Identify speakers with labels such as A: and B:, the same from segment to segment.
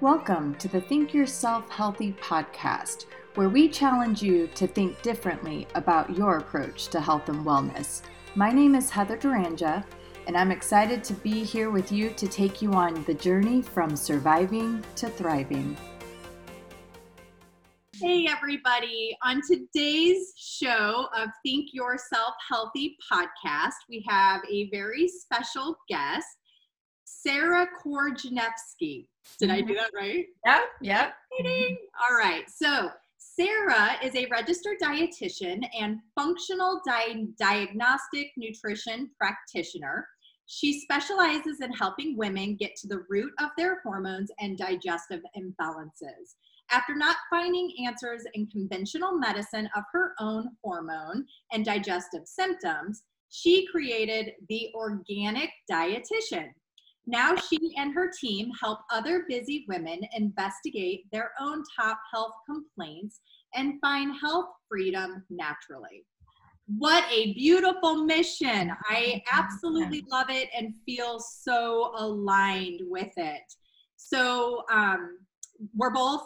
A: Welcome to the Think Yourself Healthy podcast, where we challenge you to think differently about your approach to health and wellness. My name is Heather Duranja, and I'm excited to be here with you to take you on the journey from surviving to thriving.
B: Hey, everybody. On today's show of Think Yourself Healthy podcast, we have a very special guest, Sarah Korjanevsky. Did I mm-hmm. do that right?
C: Yep, yep. Mm-hmm.
B: All right. So, Sarah is a registered dietitian and functional di- diagnostic nutrition practitioner. She specializes in helping women get to the root of their hormones and digestive imbalances. After not finding answers in conventional medicine of her own hormone and digestive symptoms, she created the Organic Dietitian. Now she and her team help other busy women investigate their own top health complaints and find health freedom naturally. What a beautiful mission. I absolutely love it and feel so aligned with it. So, um, we're both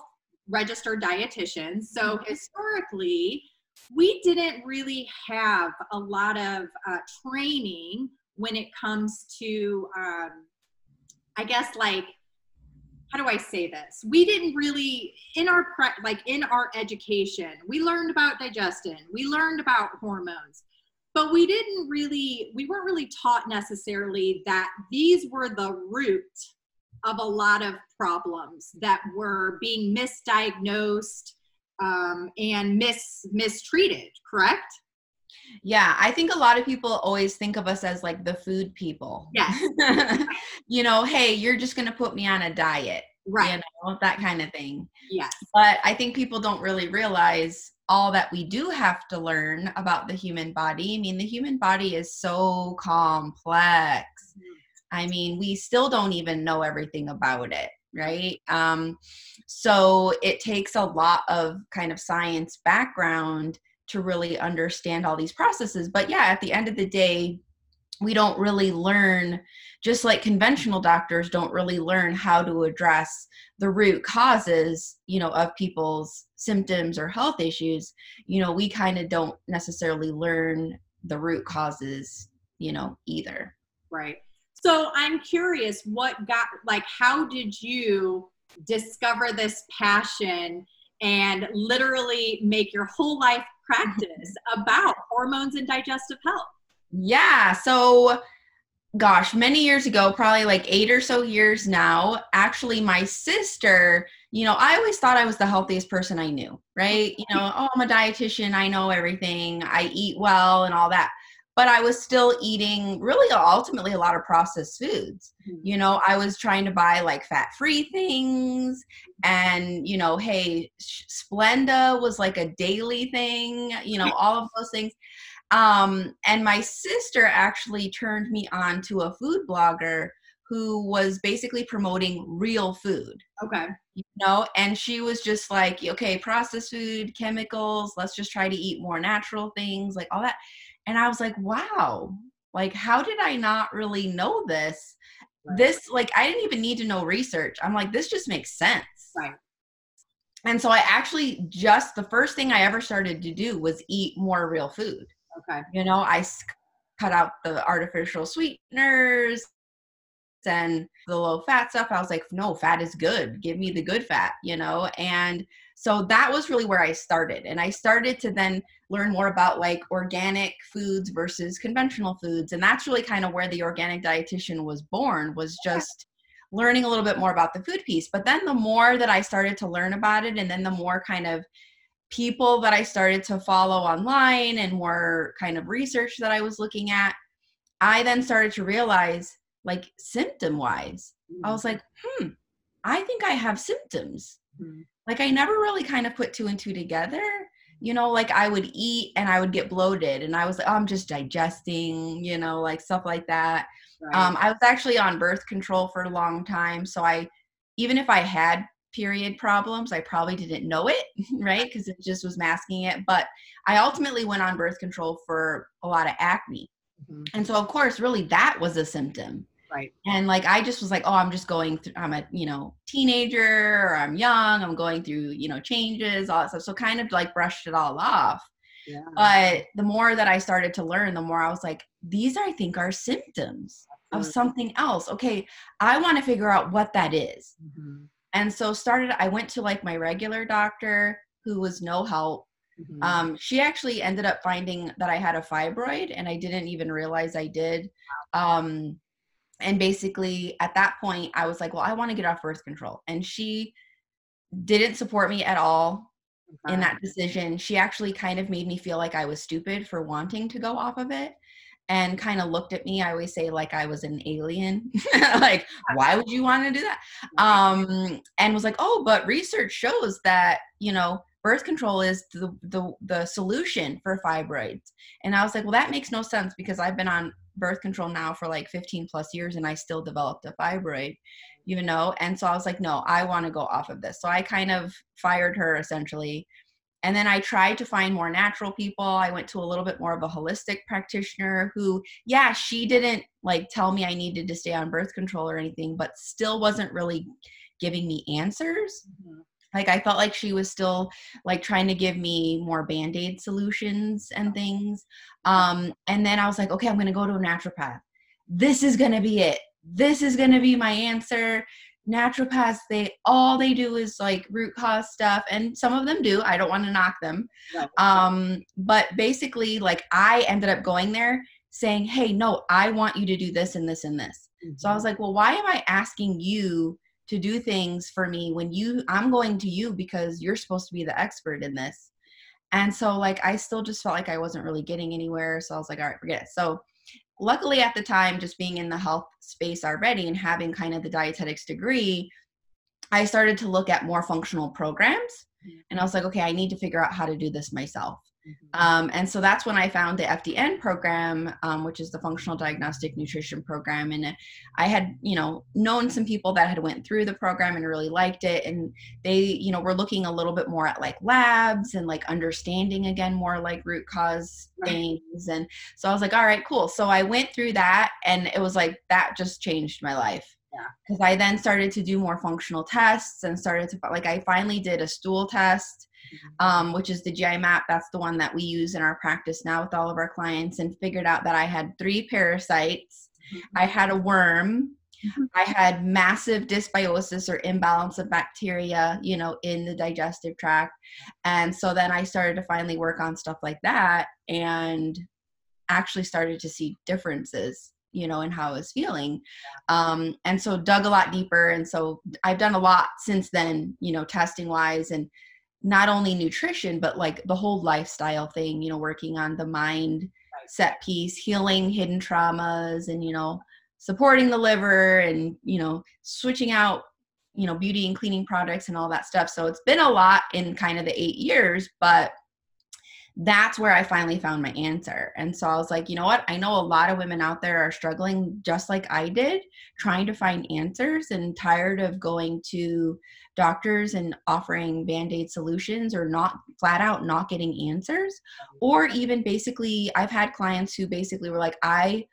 B: registered dietitians. So
C: Mm-hmm.
B: historically, we didn't really have a lot of uh, training when it comes to, um, I guess, like, how do I say this? We didn't really in our pre- like in our education, we learned about digestion, we learned about hormones, but we didn't really we weren't really taught necessarily that these were the root of a lot of problems that were being misdiagnosed um, and mis mistreated. Correct?
C: Yeah, I think a lot of people always think of us as like the food people.
B: Yes.
C: you know, hey, you're just going to put me on a diet,
B: Right.
C: you know, that kind of thing.
B: Yes.
C: But I think people don't really realize all that we do have to learn about the human body. I mean, the human body is so complex. I mean, we still don't even know everything about it, right? Um, so it takes a lot of kind of science background to really understand all these processes. But yeah, at the end of the day, we don't really learn, just like conventional doctors don't really learn how to address the root causes, you know, of people's symptoms or health issues. You know, we kind of don't necessarily learn the root causes, you know, either.
B: Right. So I'm curious, what got like, how did you discover this passion and literally make your whole life practice about hormones and digestive health?
C: Yeah. So, gosh, many years ago, probably like eight or so years now, actually, my sister, you know, I always thought I was the healthiest person I knew, right? You know, oh, I'm a dietitian, I know everything, I eat well and all that. But I was still eating really ultimately a lot of processed foods.
B: Mhm.
C: You know, I was trying to buy like fat free things. And, you know, hey, Sh- Splenda was like a daily thing, you know, all of those things um, and my sister actually turned me on to a food blogger who was basically promoting real food
B: Okay.
C: you know and she was just like okay processed food chemicals let's just try to eat more natural things like all that and i was like wow like how did i not really know this?
B: Right.
C: this like i didn't even need to know research. I'm like this just makes sense.
B: Right.
C: and so i actually just the first thing i ever started to do was eat more real food.
B: Okay.
C: you know i cut out the artificial sweeteners and the low fat stuff. I was like no fat is good. Give me the good fat you know? And so that was really where i started and i started to then learn more about like organic foods versus conventional foods and that's really kind of where the organic dietitian was born was just learning a little bit more about the food piece but then the more that i started to learn about it and then the more kind of people that I started to follow online and more kind of research that I was looking at, I then started to realize, like, symptom wise, I was like, hmm, I think I have symptoms.
B: Mhm.
C: Like, I never really kind of put two and two together. You know, like I would eat and I would get bloated, and I was like, oh, I'm just digesting, you know, like stuff like that.
B: Right.
C: Um, I was actually on birth control for a long time. So I, even if I had period problems, I probably didn't know it, right? Because it just was masking it. But I ultimately went on birth control for a lot of acne.
B: Mhm.
C: And so, of course, really that was a symptom.
B: Right.
C: And like I just was like, oh, I'm just going through I'm a, you know, teenager or I'm young, I'm going through, you know, changes, all that stuff. So kind of like brushed it all off.
B: Yeah.
C: But the more that I started to learn, the more I was like, these I think are symptoms of something else. Okay, I want to figure out what that is.
B: Mhm.
C: And so started I went to like my regular doctor who was no help.
B: Mhm.
C: Um, she actually ended up finding that I had a fibroid and I didn't even realize I did. Um, and basically at that point I was like, well, I want to get off birth control. And she didn't support me at all in that decision. She actually kind of made me feel like I was stupid for wanting to go off of it and kind of looked at me. I always say like I was an alien. like, why would you want to do that? Um and was like, "Oh, but research shows that, you know, birth control is the the the solution for fibroids." And I was like, "Well, that makes no sense because I've been on birth control now for like 15 plus years and I still developed a fibroid." You know, and so I was like, no, I want to go off of this. So I kind of fired her essentially and then I tried to find more natural people. I went to a little bit more of a holistic practitioner who, yeah, she didn't like tell me I needed to stay on birth control or anything, but still wasn't really giving me answers.
B: Mhm.
C: Like I felt like she was still like trying to give me more band-aid solutions and things. Um, and then I was like, okay, I'm gonna go to a naturopath. This is gonna be it. This is gonna be my answer naturopaths they all they do is like root cause stuff and some of them do i don't want to knock them um but basically like i ended up going there saying hey no i want you to do this and this and this so i was like well why am i asking you to do things for me when you i'm going to you because you're supposed to be the expert in this. And so like i still just felt like i wasn't really getting anywhere. So i was like all right forget it. So luckily at the time just being in the health space already and having kind of the dietetics degree i started to look at more functional programs. Mm-hmm. And i was like okay i need to figure out how to do this myself. Um, and so that's when I found the FDN program, um, which is the Functional Diagnostic Nutrition Program. And I had, you know, known some people that had went through the program and really liked it. And they, you know, were looking a little bit more at like labs and like understanding again more like root cause things. And so I was like, all right, cool. So I went through that, and it was like that just changed my life.
B: Yeah.
C: Because I then started to do more functional tests and started to like I finally did a stool test um, which is the GI map. That's the one that we use in our practice now with all of our clients, and figured out that I had three parasites. I had a worm.
B: Mhm.
C: I had massive dysbiosis or imbalance of bacteria, you know, in the digestive tract. And so then I started to finally work on stuff like that and actually started to see differences, you know, in how I was feeling. Um, and so dug a lot deeper. And so I've done a lot since then, you know, testing wise and not only nutrition, but like the whole lifestyle thing, you know, working on the mind set piece, healing hidden traumas, and, you know, supporting the liver and, you know, switching out, you know, beauty and cleaning products and all that stuff. So it's been a lot in kind of the eight years, but that's where I finally found my answer. And so I was like, you know what? I know a lot of women out there are struggling just like I did, trying to find answers and tired of going to doctors and offering band-aid solutions or not flat out not getting answers. Or even basically, I've had clients who basically were like, I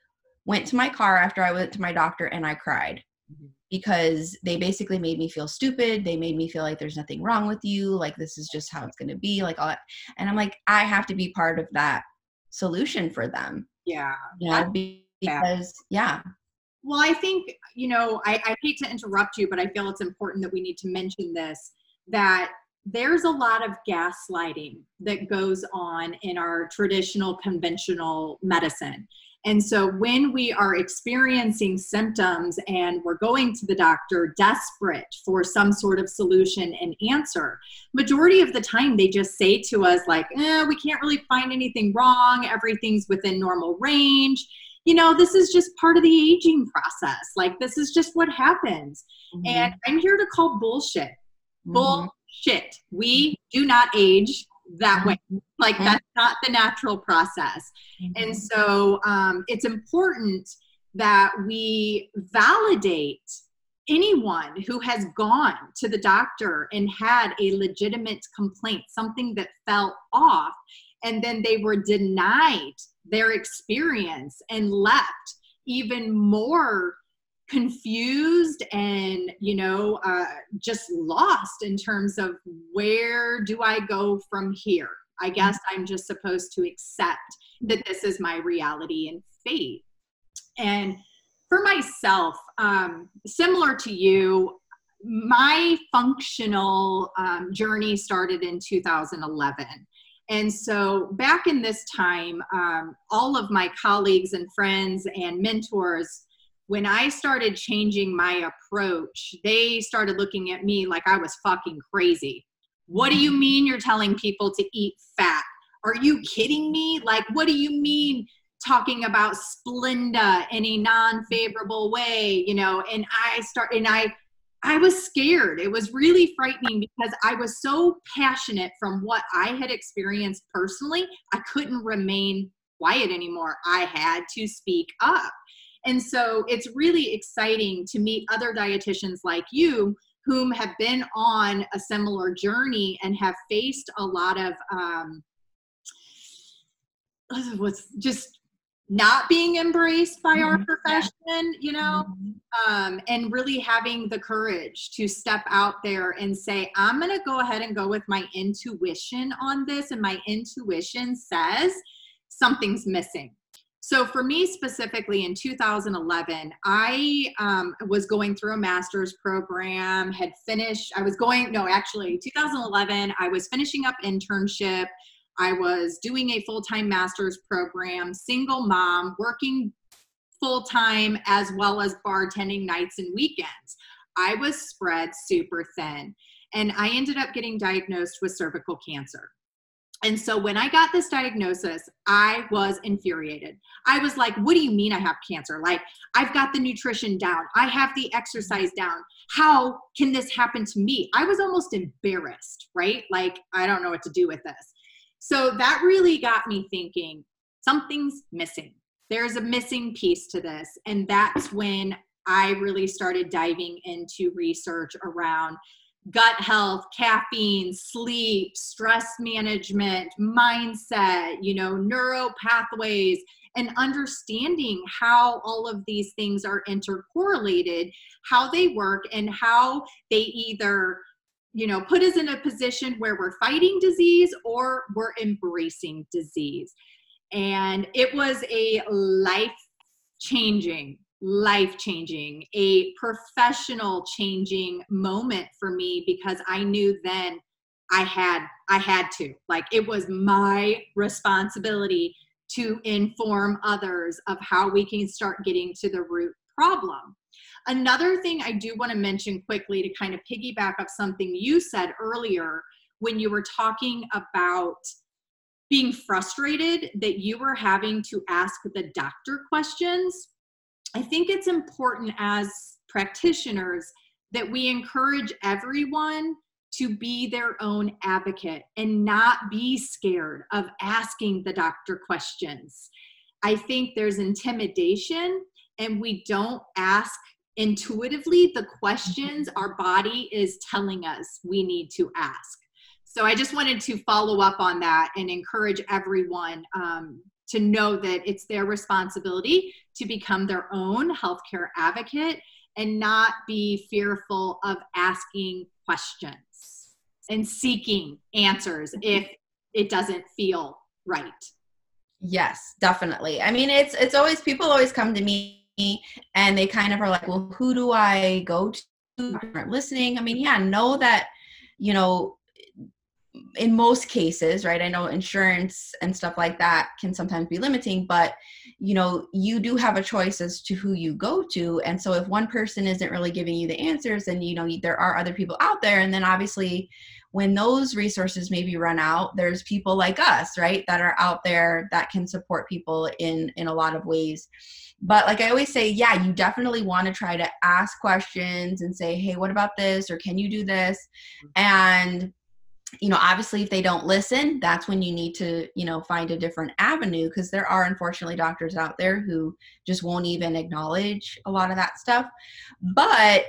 C: went to my car after I went to my doctor and I cried
B: Mhm.
C: because they basically made me feel stupid. They made me feel like there's nothing wrong with you. Like this is just how it's going to be. Like all that. And I'm like, I have to be part of that solution for them.
B: Yeah.
C: You know,
B: Yeah.
C: because yeah,
B: Well, I think, you know, I, I hate to interrupt you, but I feel it's important that we need to mention this that there's a lot of gaslighting that goes on in our traditional conventional medicine. And so when we are experiencing symptoms and we're going to the doctor desperate for some sort of solution and answer, majority of the time they just say to us like, eh, we can't really find anything wrong, everything's within normal range you know, this is just part of the aging process. Like, this is just what happens.
C: Mhm.
B: And I'm here to call bullshit.
C: Mhm.
B: Bullshit. We do not age that way. Like,
C: Mhm.
B: that's not the natural process. And
C: Mhm.
B: so um, it's important that we validate anyone who has gone to the doctor and had a legitimate complaint, something that fell off, and then they were denied their experience and left even more confused and you know uh, just lost in terms of where do i go from here? I guess i'm just supposed to accept that this is my reality and fate. And for myself um, similar to you my functional um, journey started in 2011 and so back in this time um, all of my colleagues and friends and mentors when I started changing my approach, they started looking at me like I was fucking crazy. What do you mm-hmm. mean you're telling people to eat fat? Are you kidding me? Like, what do you mean talking about Splenda in a non-favorable way? You know, and I start and I I was scared. It was really frightening because I was so passionate from what I had experienced personally. I couldn't remain quiet anymore. I had to speak up. And so it's really exciting to meet other dietitians like you whom have been on a similar journey and have faced a lot of um, what's just not being embraced by our mm-hmm. profession, you know, mm-hmm. um, and really having the courage to step out there and say, I'm going to go ahead and go with my intuition on this. And my intuition says something's missing. So for me specifically in 2011, I um, was going through a master's program, had finished, I was going, no, actually 2011, I was finishing up internship. I was doing a full-time master's program, single mom, working full-time as well as bartending nights and weekends. I was spread super thin and I ended up getting diagnosed with cervical cancer. And so when I got this diagnosis, I was infuriated. I was like, what do you mean I have cancer? Like, I've got the nutrition down, I have the exercise down. How can this happen to me? I was almost embarrassed, right? Like, I don't know what to do with this. So that really got me thinking something's missing. There's a missing piece to this. And that's when I really started diving into research around gut health, caffeine, sleep, stress management, mindset, you know, neuro pathways, and understanding how all of these things are intercorrelated, how they work, and how they either you know put us in a position where we're fighting disease or we're embracing disease and it was a life changing life changing, a professional changing moment for me because I knew then I had I had to. Like it was my responsibility to inform others of how we can start getting to the root problem. Another thing I do want to mention quickly to kind of piggyback off something you said earlier when you were talking about being frustrated that you were having to ask the doctor questions I think it's important as practitioners that we encourage everyone to be their own advocate and not be scared of asking the doctor questions. I think there's intimidation and we don't ask intuitively the questions mm-hmm. our body is telling us we need to ask. So I just wanted to follow up on that and encourage everyone um, to know that it's their responsibility to become their own healthcare advocate and not be fearful of asking questions and seeking answers if it doesn't feel right.
C: Yes, definitely. I mean, it's it's always people always come to me and they kind of are like, "Well, who do I go to?" Aren't listening. I mean, yeah, know that you know in most cases right i know insurance and stuff like that can sometimes be limiting but you know you do have a choice as to who you go to and so if one person isn't really giving you the answers then you know there are other people out there and then obviously when those resources maybe run out there's people like us right that are out there that can support people in in a lot of ways but like i always say yeah you definitely want to try to ask questions and say hey what about this? Or can you do this? Mm-hmm. And you know obviously if they don't listen that's when you need to you know find a different avenue because there are unfortunately doctors out there who just won't even acknowledge a lot of that stuff. But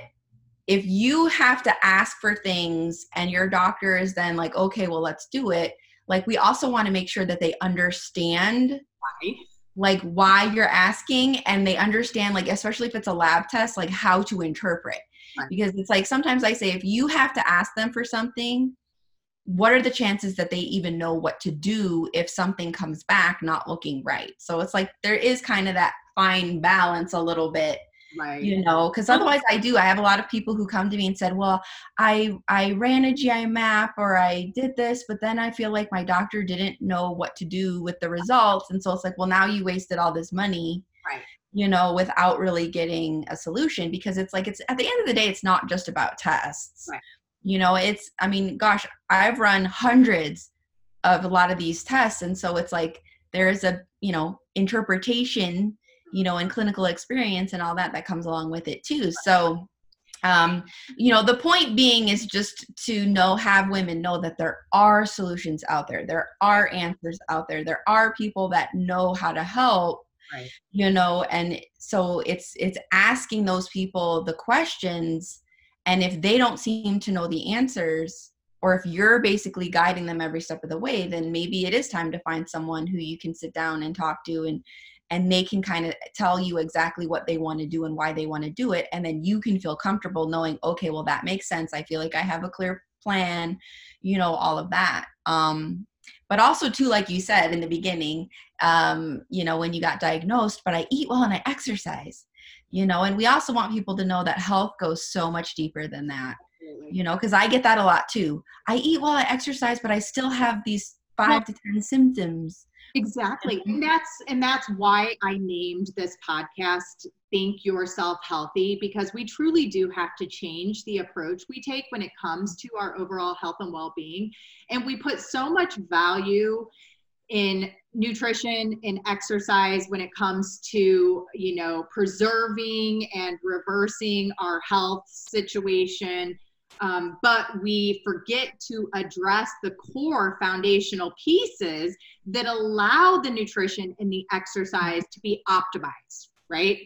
C: if you have to ask for things and your doctor is then like okay well let's do it like we also want to make sure that they understand
B: why
C: like why you're asking and they understand like especially if it's a lab test like how to interpret right. because it's like sometimes i say if you have to ask them for something what are the chances that they even know what to do if something comes back not looking right so it's like there is kind of that fine balance a little bit
B: right.
C: you know because otherwise i do i have a lot of people who come to me and said well i i ran a gi map or i did this but then i feel like my doctor didn't know what to do with the results and so it's like well now you wasted all this money
B: right.
C: you know without really getting a solution because it's like it's at the end of the day it's not just about tests.
B: Right.
C: you know it's i mean gosh i've run hundreds of a lot of these tests and so it's like there's a you know interpretation you know and clinical experience and all that that comes along with it too. So um, you know the point being is just to know have women know that there are solutions out there. There are answers out there. There are people that know how to help
B: right.
C: you know and so it's it's asking those people the questions and if they don't seem to know the answers or if you're basically guiding them every step of the way then maybe it is time to find someone who you can sit down and talk to and and they can kind of tell you exactly what they want to do and why they want to do it and then you can feel comfortable knowing okay well that makes sense. I feel like i have a clear plan you know all of that um but also too like you said in the beginning um you know when you got diagnosed but i eat well and i exercise you know and we also want people to know that health goes so much deeper than that you know because i get that a lot too. I eat well i exercise but i still have these five to ten symptoms
B: exactly. Mm-hmm. And that's and that's why i named this podcast think yourself healthy because we truly do have to change the approach we take when it comes to our overall health and well-being. And we put so much value in nutrition and exercise when it comes to you know preserving and reversing our health situation um, but we forget to address the core foundational pieces that allow the nutrition and the exercise to be optimized, right?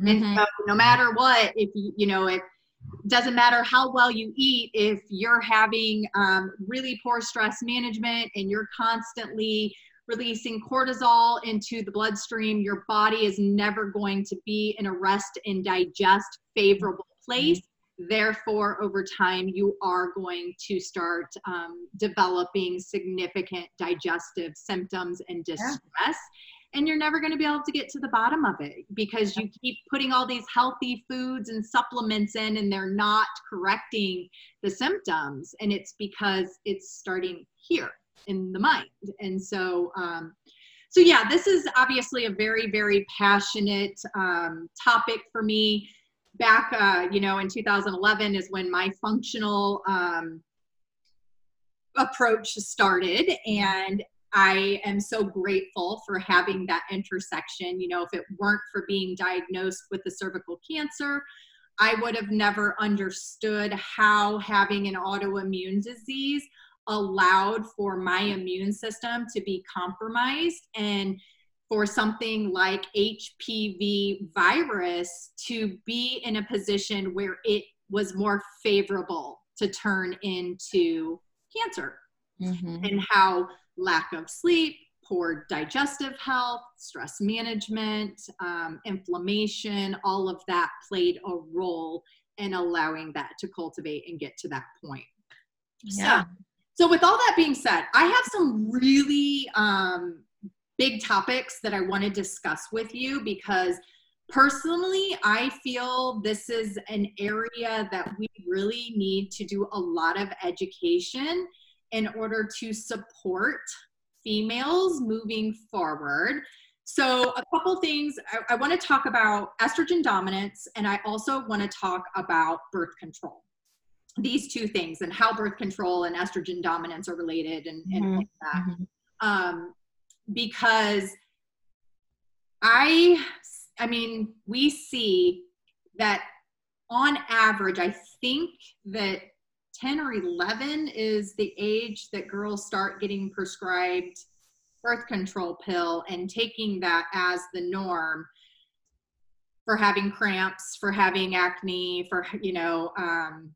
B: Mm-hmm. And so no matter what, if you, you know, it doesn't matter how well you eat, if you're having um, really poor stress management and you're constantly releasing cortisol into the bloodstream, your body is never going to be in a rest and digest favorable place. Mm-hmm Therefore, over time, you are going to start um, developing significant digestive symptoms and distress. Yeah. And you're never going to be able to get to the bottom of it because you keep putting all these healthy foods and supplements in and they're not correcting the symptoms. And it's because it's starting here in the mind. And so, um, so yeah, this is obviously a very, very passionate um, topic for me back, uh, you know, in 2011 is when my functional um, approach started. And I am so grateful for having that intersection. You know, if it weren't for being diagnosed with the cervical cancer, I would have never understood how having an autoimmune disease allowed for my immune system to be compromised and for something like HPV virus to be in a position where it was more favorable to turn into cancer mm-hmm. and how lack of sleep poor digestive health stress management um, inflammation all of that played a role in allowing that to cultivate and get to that point yeah. so so with all that being said i have some really um, big topics that I want to discuss with you because personally, I feel this is an area that we really need to do a lot of education in order to support females moving forward. So, a couple things I, I want to talk about estrogen dominance, and I also want to talk about birth control. These two things and how birth control and estrogen dominance are related, and, and mm-hmm. that. Mm-hmm. Um, because I, I mean, we see that on average, I think that 10 or 11 is the age that girls start getting prescribed birth control pill and taking that as the norm for having cramps, for having acne, for, you know, um,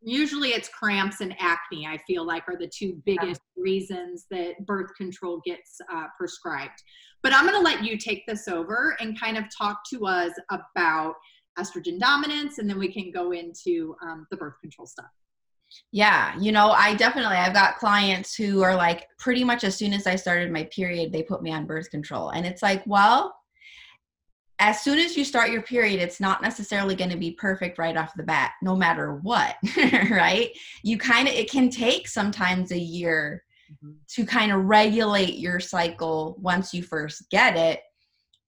B: usually it's cramps and acne i feel like are the two biggest yeah. reasons that birth control gets uh, prescribed but i'm going to let you take this over and kind of talk to us about estrogen dominance and then we can go into um, the birth control stuff
C: yeah, you know, I definitely I've got clients who are like pretty much as soon as I started my period, they put me on birth control. And it's like, well, as soon as you start your period, it's not necessarily going to be perfect right off the bat, no matter what, right? You kind of, it can take sometimes a year mm-hmm. to kind of regulate your cycle once you first get it.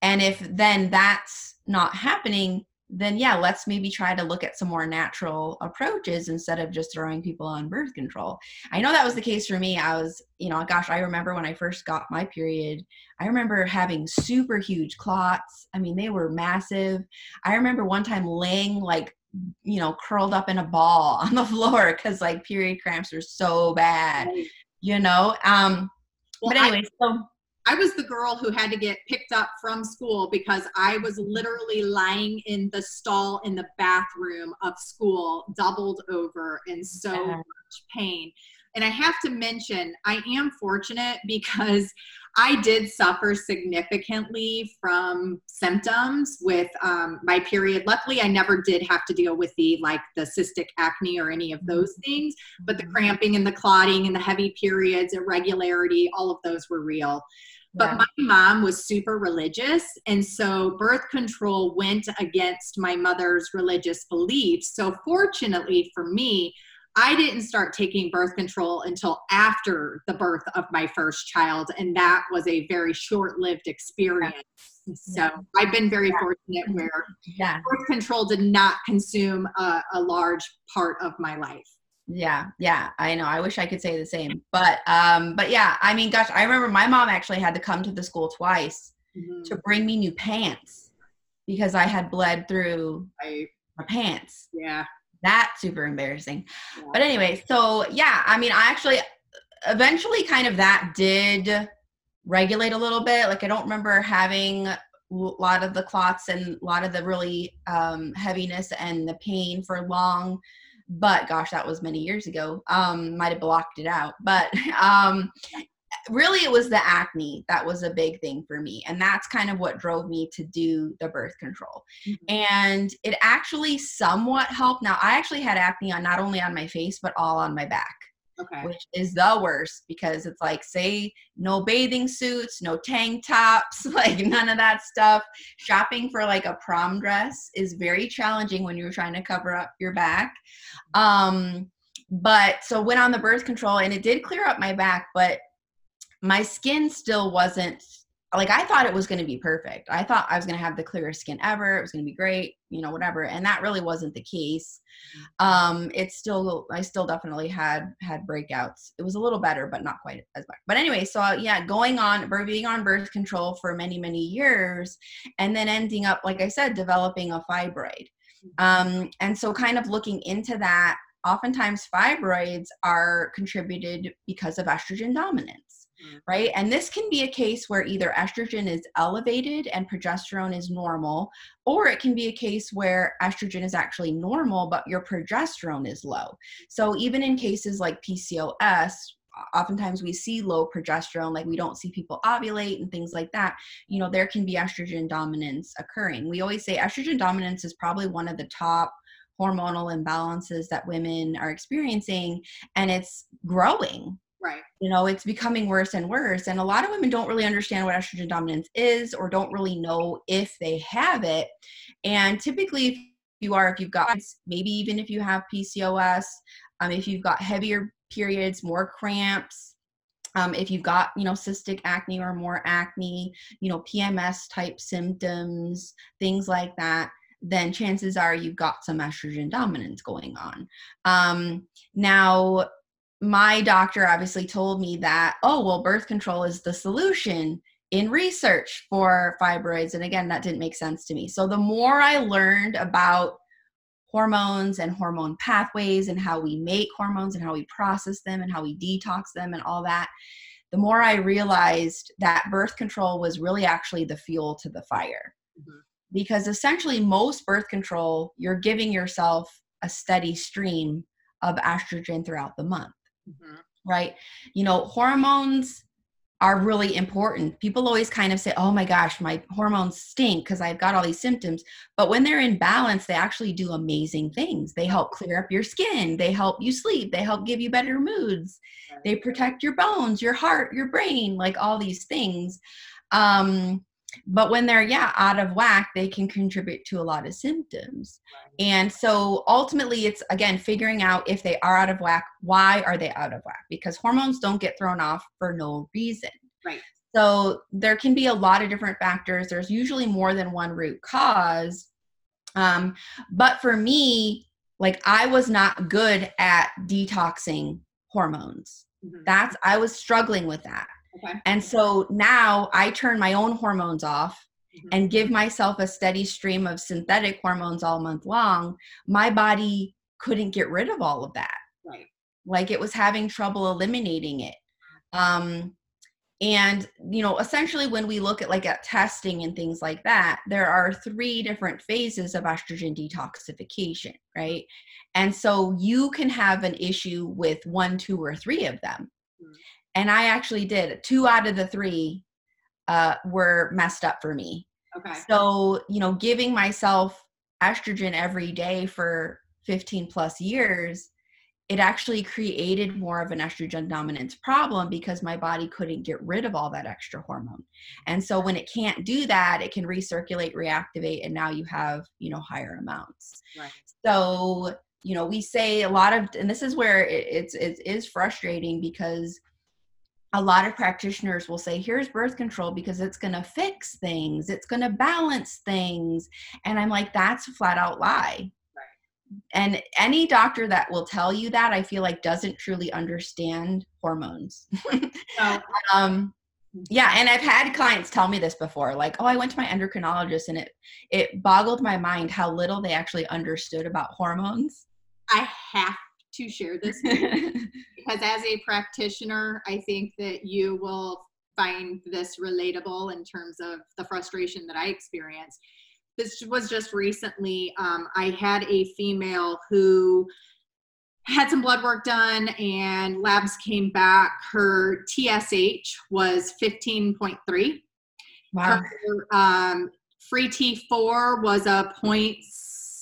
C: And if then that's not happening, then yeah, let's maybe try to look at some more natural approaches instead of just throwing people on birth control. I know that was the case for me. I was, you know, gosh, I remember when I first got my period, I remember having super huge clots. I mean, they were massive. I remember one time laying like you know curled up in a ball on the floor because like period cramps are so bad you know um well, but anyway I, so
B: I was the girl who had to get picked up from school because I was literally lying in the stall in the bathroom of school, doubled over in so much pain. And I have to mention, I am fortunate because I did suffer significantly from symptoms with um, my period. Luckily, I never did have to deal with the like the cystic acne or any of those mm-hmm. things, but the mm-hmm. cramping and the clotting and the heavy periods, irregularity, all of those were real. But yeah. my mom was super religious. And so birth control went against my mother's religious beliefs. So, fortunately for me, I didn't start taking birth control until after the birth of my first child. And that was a very short lived experience. So yeah. I've been very yeah. fortunate mm-hmm. where yeah. birth control did not consume a, a large part of my life
C: yeah yeah i know i wish i could say the same but um but yeah i mean gosh i remember my mom actually had to come to the school twice mm-hmm. to bring me new pants because i had bled through I, my pants
B: yeah
C: that's super embarrassing yeah. but anyway so yeah i mean i actually eventually kind of that did regulate a little bit like i don't remember having a lot of the clots and a lot of the really um, heaviness and the pain for long but gosh that was many years ago. Um might have blocked it out but um really it was the acne that was a big thing for me and that's kind of what drove me to do the birth control. Mm-hmm. and it actually somewhat helped. Now i actually had acne on not only on my face but all on my back
B: okay.
C: which is the worst because it's like say no bathing suits no tank tops like none of that stuff shopping for like a prom dress is very challenging when you're trying to cover up your back um but so went on the birth control and it did clear up my back but my skin still wasn't like I thought it was going to be perfect. I thought I was going to have the clearest skin ever. It was going to be great, you know, whatever. And that really wasn't the case. Um, it's still, I still definitely had had breakouts. It was a little better, but not quite as much. But anyway, so yeah, going on, being on birth control for many many years, and then ending up, like I said, developing a fibroid. Um, and so kind of looking into that. Oftentimes, fibroids are contributed because of estrogen dominance Mm-hmm. right? And this can be a case where either estrogen is elevated and progesterone is normal, or it can be a case where estrogen is actually normal, but your progesterone is low. So even in cases like PCOS, oftentimes we see low progesterone like we don't see people ovulate and things like that you know there can be estrogen dominance occurring we always say estrogen dominance is probably one of the top hormonal imbalances that women are experiencing and it's growing
B: Right.
C: You know, it's becoming worse and worse. And a lot of women don't really understand what estrogen dominance is or don't really know if they have it. And typically, if you are, if you've got maybe even if you have PCOS, um, if you've got heavier periods, more cramps, um, if you've got you know cystic acne or more acne, you know PMS type symptoms, things like that, then chances are you've got some estrogen dominance going on. Um, now my doctor obviously told me that, oh, well, birth control is the solution in research for fibroids. And again, that didn't make sense to me. So the more I learned about hormones and hormone pathways and how we make hormones and how we process them and how we detox them and all that, the more I realized that birth control was really actually the fuel to the fire. Mm-hmm. Because essentially, most birth control, you're giving yourself a steady stream of estrogen throughout the month,
B: Mhm.
C: right? You know, hormones are really important. People always kind of say, oh my gosh, my hormones stink because I've got all these symptoms. But when they're in balance, they actually do amazing things. They help clear up your skin, they help you sleep, they help give you better moods, they protect your bones, your heart, your brain, like all these things. Um, but when they're yeah out of whack they can contribute to a lot of symptoms. And so ultimately it's again figuring out if they are out of whack why are they out of whack? Because hormones don't get thrown off for no reason.
B: Right.
C: so there can be a lot of different factors. There's usually more than one root cause. Um, but for me like i was not good at detoxing hormones.
B: Mhm.
C: that's i was struggling with that
B: Okay.
C: and so now I turn my own hormones off
B: Mhm.
C: and give myself a steady stream of synthetic hormones all month long. My body couldn't get rid of all of that.
B: Right.
C: Like it was having trouble eliminating it. Um, and you know, essentially when we look at like at testing and things like that, there are three different phases of estrogen detoxification, right? And so you can have an issue with one, two, or three of them
B: Mm.
C: And I actually did. Two out of the three uh, were messed up for me.
B: Okay.
C: So, you know, giving myself estrogen every day for 15 plus years, it actually created more of an estrogen dominance problem because my body couldn't get rid of all that extra hormone. And so when it can't do that, it can recirculate, reactivate, and now you have, you know, higher amounts.
B: Right.
C: So, you know, we say a lot of, and this is where it, it's, it is frustrating because a lot of practitioners will say here's birth control because it's going to fix things it's going to balance things and i'm like that's a flat out lie. And any doctor that will tell you that i feel like doesn't truly understand hormones.
B: So,
C: um yeah and i've had clients tell me this before like oh i went to my endocrinologist and it it boggled my mind how little they actually understood about hormones.
B: I have to share this because as a practitioner, I think that you will find this relatable in terms of the frustration that I experienced. This was just recently. Um, I had a female who had some blood work done and labs came back. Her TSH was 15.3.
C: wow
B: Her um, free T4 was a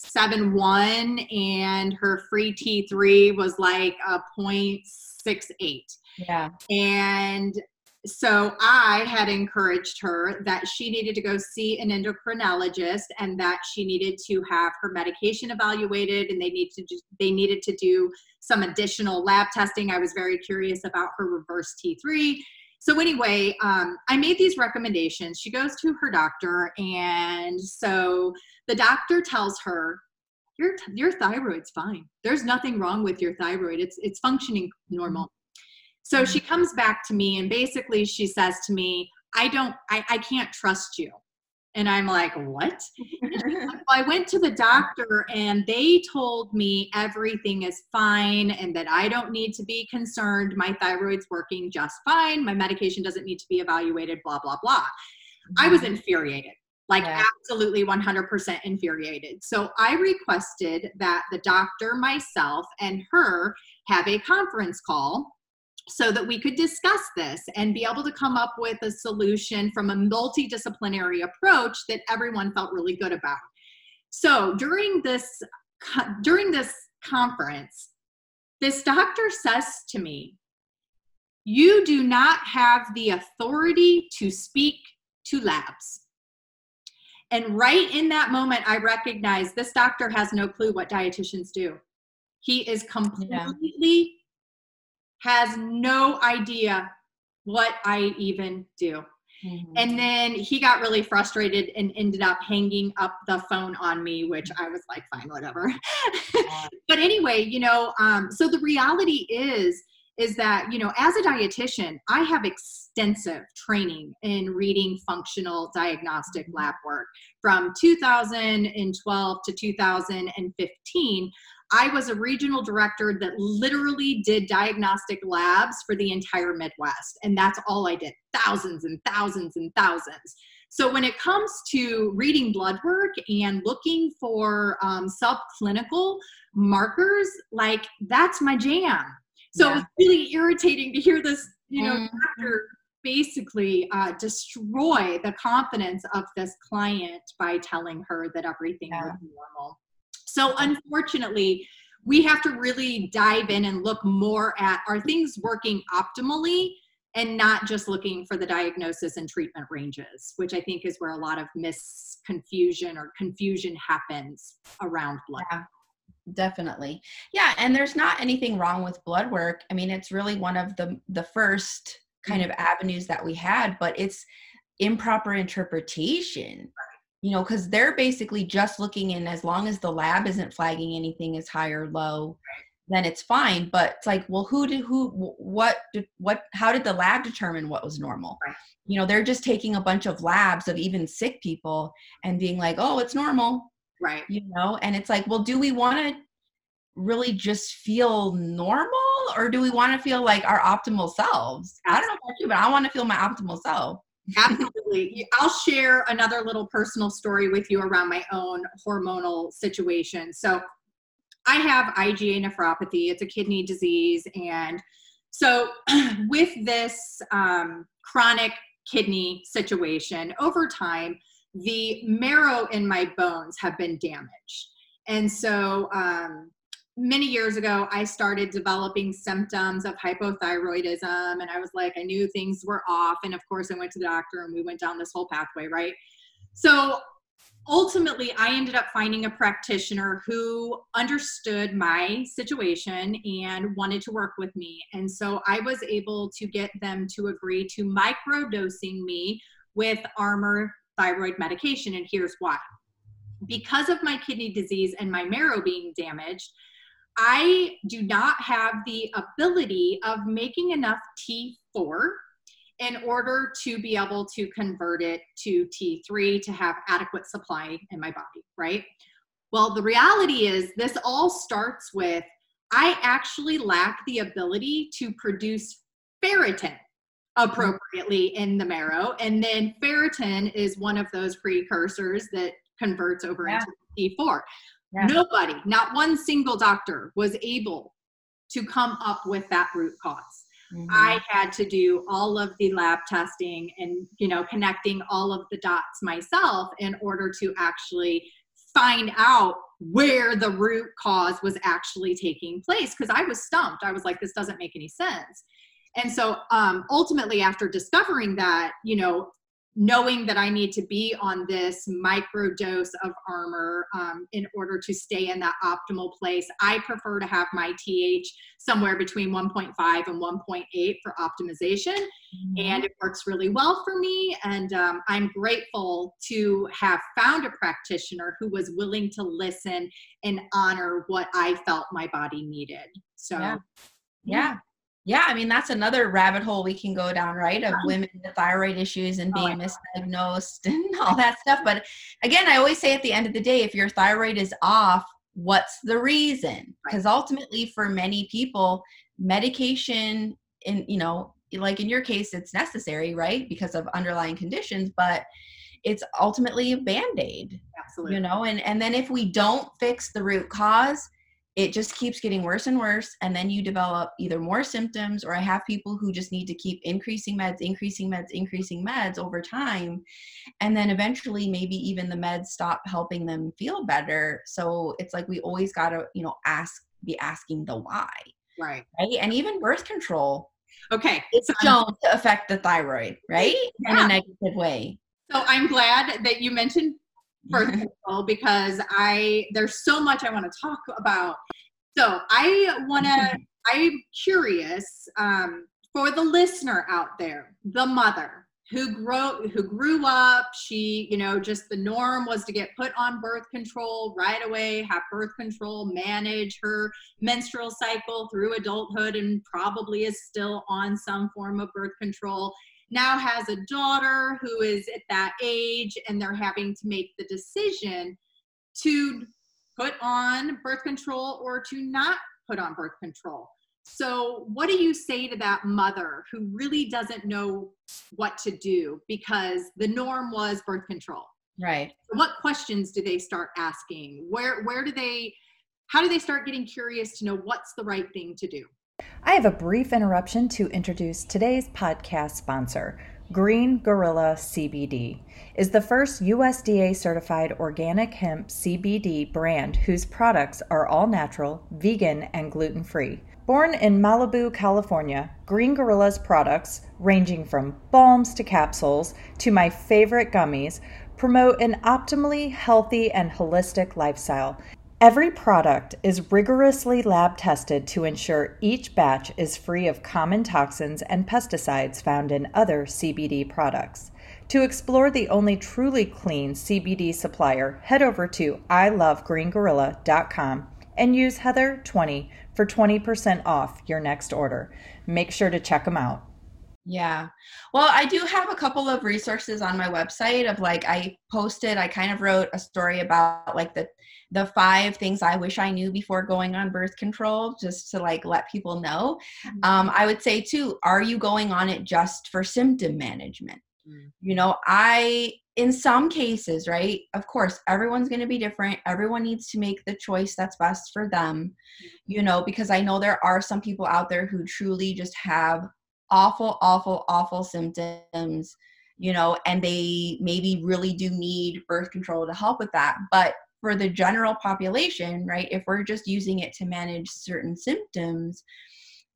B: 0.71 and her free T3 was like a point six eight.
C: yeah
B: And so I had encouraged her that she needed to go see an endocrinologist and that she needed to have her medication evaluated and they need to just, they needed to do some additional lab testing. I was very curious about her reverse T3. So anyway, um, I made these recommendations. She goes to her doctor, and so the doctor tells her, "Your your thyroid's fine. There's nothing wrong with your thyroid. It's it's functioning normal." So she comes back to me, and basically she says to me, "I don't, I, I can't trust you." And I'm like, "What?" I went to the doctor and they told me everything is fine and that I don't need to be concerned. My thyroid's working just fine. My medication doesn't need to be evaluated, blah, blah, blah. I was mm-hmm. infuriated, like
C: Yeah.
B: absolutely 100% infuriated. So I requested that the doctor, myself, and her have a conference call so that we could discuss this and be able to come up with a solution from a multidisciplinary approach that everyone felt really good about. So during this during this conference, this doctor says to me, "You do not have the authority to speak to labs." And right in that moment, I recognize this doctor has no clue what dietitians do. He is completely has no idea what I even do.
C: Mhm.
B: And then he got really frustrated and ended up hanging up the phone on me, which I was like, fine, whatever. but anyway, you know, um, so the reality is, is that, you know, as a dietitian, I have extensive training in reading functional diagnostic lab work from 2012 to 2015. I was a regional director that literally did diagnostic labs for the entire Midwest. And that's all I did thousands and thousands and thousands. So when it comes to reading blood work and looking for um, subclinical markers, like that's my jam. So yeah. it's really irritating to hear this, you know, mm-hmm. doctor basically uh, destroy the confidence of this client by telling her that everything yeah. was normal. So unfortunately, we have to really dive in and look more at are things working optimally and not just looking for the diagnosis and treatment ranges, which I think is where a lot of misconfusion or confusion happens around blood.
C: Yeah, definitely. Yeah, and there's not anything wrong with blood work. I mean, it's really one of the the first kind of mm-hmm. avenues that we had, but it's improper interpretation. You know, because they're basically just looking in as long as the lab isn't flagging anything as high or low, then it's fine. But it's like, well, who did who what did what how did the lab determine what was normal? You know, they're just taking a bunch of labs of even sick people and being like, oh, it's normal.
B: Right.
C: You know, and it's like, well, do we want to really just feel normal or do we want to feel like our optimal selves? I don't know about you, but I want to feel my optimal self.
B: Absolutely. I'll share another little personal story with you around my own hormonal situation. So, I have IgA nephropathy, it's a kidney disease. And so, with this um, chronic kidney situation, over time, the marrow in my bones have been damaged. And so, um, many years ago, I started developing symptoms of hypothyroidism, and I was like, I knew things were off. And of course, I went to the doctor and we went down this whole pathway, right? So ultimately, I ended up finding a practitioner who understood my situation and wanted to work with me. And so I was able to get them to agree to microdosing me with Armour thyroid medication. And here's why because of my kidney disease and my marrow being damaged, I do not have the ability of making enough T4 in order to be able to convert it to T3 to have adequate supply in my body, right? Well, the reality is this all starts with I actually lack the ability to produce ferritin appropriately in the marrow. And then ferritin is one of those precursors that converts over yeah. into T4. Yeah. Nobody, not one single doctor was able to come up with that root cause. Mm-hmm. I had to do all of the lab testing and, you know, connecting all of the dots myself in order to actually find out where the root cause was actually taking place because I was stumped. I was like, this doesn't make any sense. And so um, ultimately, after discovering that, you know, knowing that I need to be on this micro dose of Armour um, in order to stay in that optimal place. I prefer to have my TH somewhere between 1.5 and 1.8 for optimization, mm-hmm. and it works really well for me. And um, I'm grateful to have found a practitioner who was willing to listen and honor what I felt my body needed. So,
C: yeah. yeah yeah, I mean that's another rabbit hole we can go down, right? Of women with thyroid issues and oh, being oh, misdiagnosed and all that stuff. But again, I always say at the end of the day, if your thyroid is off, what's the reason? Because ultimately, for many people, medication, in you know, like in your case, it's necessary, right, because of underlying conditions, but it's ultimately a band-aid
B: absolutely
C: you know and and then if we don't fix the root cause it just keeps getting worse and worse and then you develop either more symptoms or i have people who just need to keep increasing meds increasing meds increasing meds over time and then eventually maybe even the meds stop helping them feel better. So it's like we always got to you know ask be asking the why
B: right.
C: right? And even birth control
B: okay
C: it's shown to affect the thyroid right? Yeah. in a negative way.
B: So i'm glad that you mentioned birth control because I there's so much I want to talk about. So I want to. I'm curious um, for the listener out there, the mother who grew who grew up. She, you know, just the norm was to get put on birth control right away, have birth control, manage her menstrual cycle through adulthood, and probably is still on some form of birth control now has a daughter who is at that age and they're having to make the decision to put on birth control or to not put on birth control. So, what do you say to that mother who really doesn't know what to do because the norm was birth control?
C: Right.
B: What questions do they start asking? Where where do they how do they start getting curious to know what's the right thing to do?
A: I have a brief interruption to introduce today's podcast sponsor. Green Gorilla CBD is the first USDA certified organic hemp CBD brand whose products are all natural, vegan, and gluten free. Born in Malibu, California, Green Gorilla's products, ranging from balms to capsules to my favorite gummies, promote an optimally healthy and holistic lifestyle. Every product is rigorously lab tested to ensure each batch is free of common toxins and pesticides found in other CBD products. To explore the only truly clean CBD supplier, head over to ilovegreengorilla.com and use Heather20 for 20% off your next order. Make sure to check them out.
C: Yeah. Well, I do have a couple of resources on my website of like I posted, I kind of wrote a story about like the the five things I wish I knew before going on birth control just to like let people know. Mm-hmm. Um I would say too, are you going on it just for symptom management? Mm-hmm. You know, I in some cases, right? Of course, everyone's going to be different. Everyone needs to make the choice that's best for them, you know, because I know there are some people out there who truly just have awful, awful, awful symptoms, you know, and they maybe really do need birth control to help with that. But for the general population, right, if we're just using it to manage certain symptoms,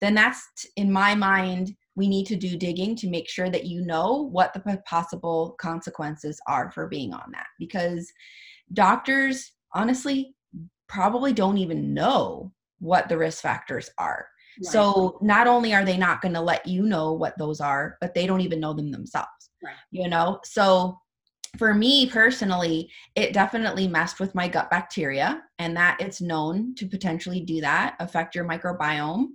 C: then that's, in my mind, we need to do digging to make sure that you know what the possible consequences are for being on that. Because doctors, honestly, probably don't even know what the risk factors are. Right. So not only are they not going to let you know what those are, but they don't even know them themselves. Right. You know, so for me personally, it definitely messed with my gut bacteria, and that it's known to potentially do that, affect your microbiome.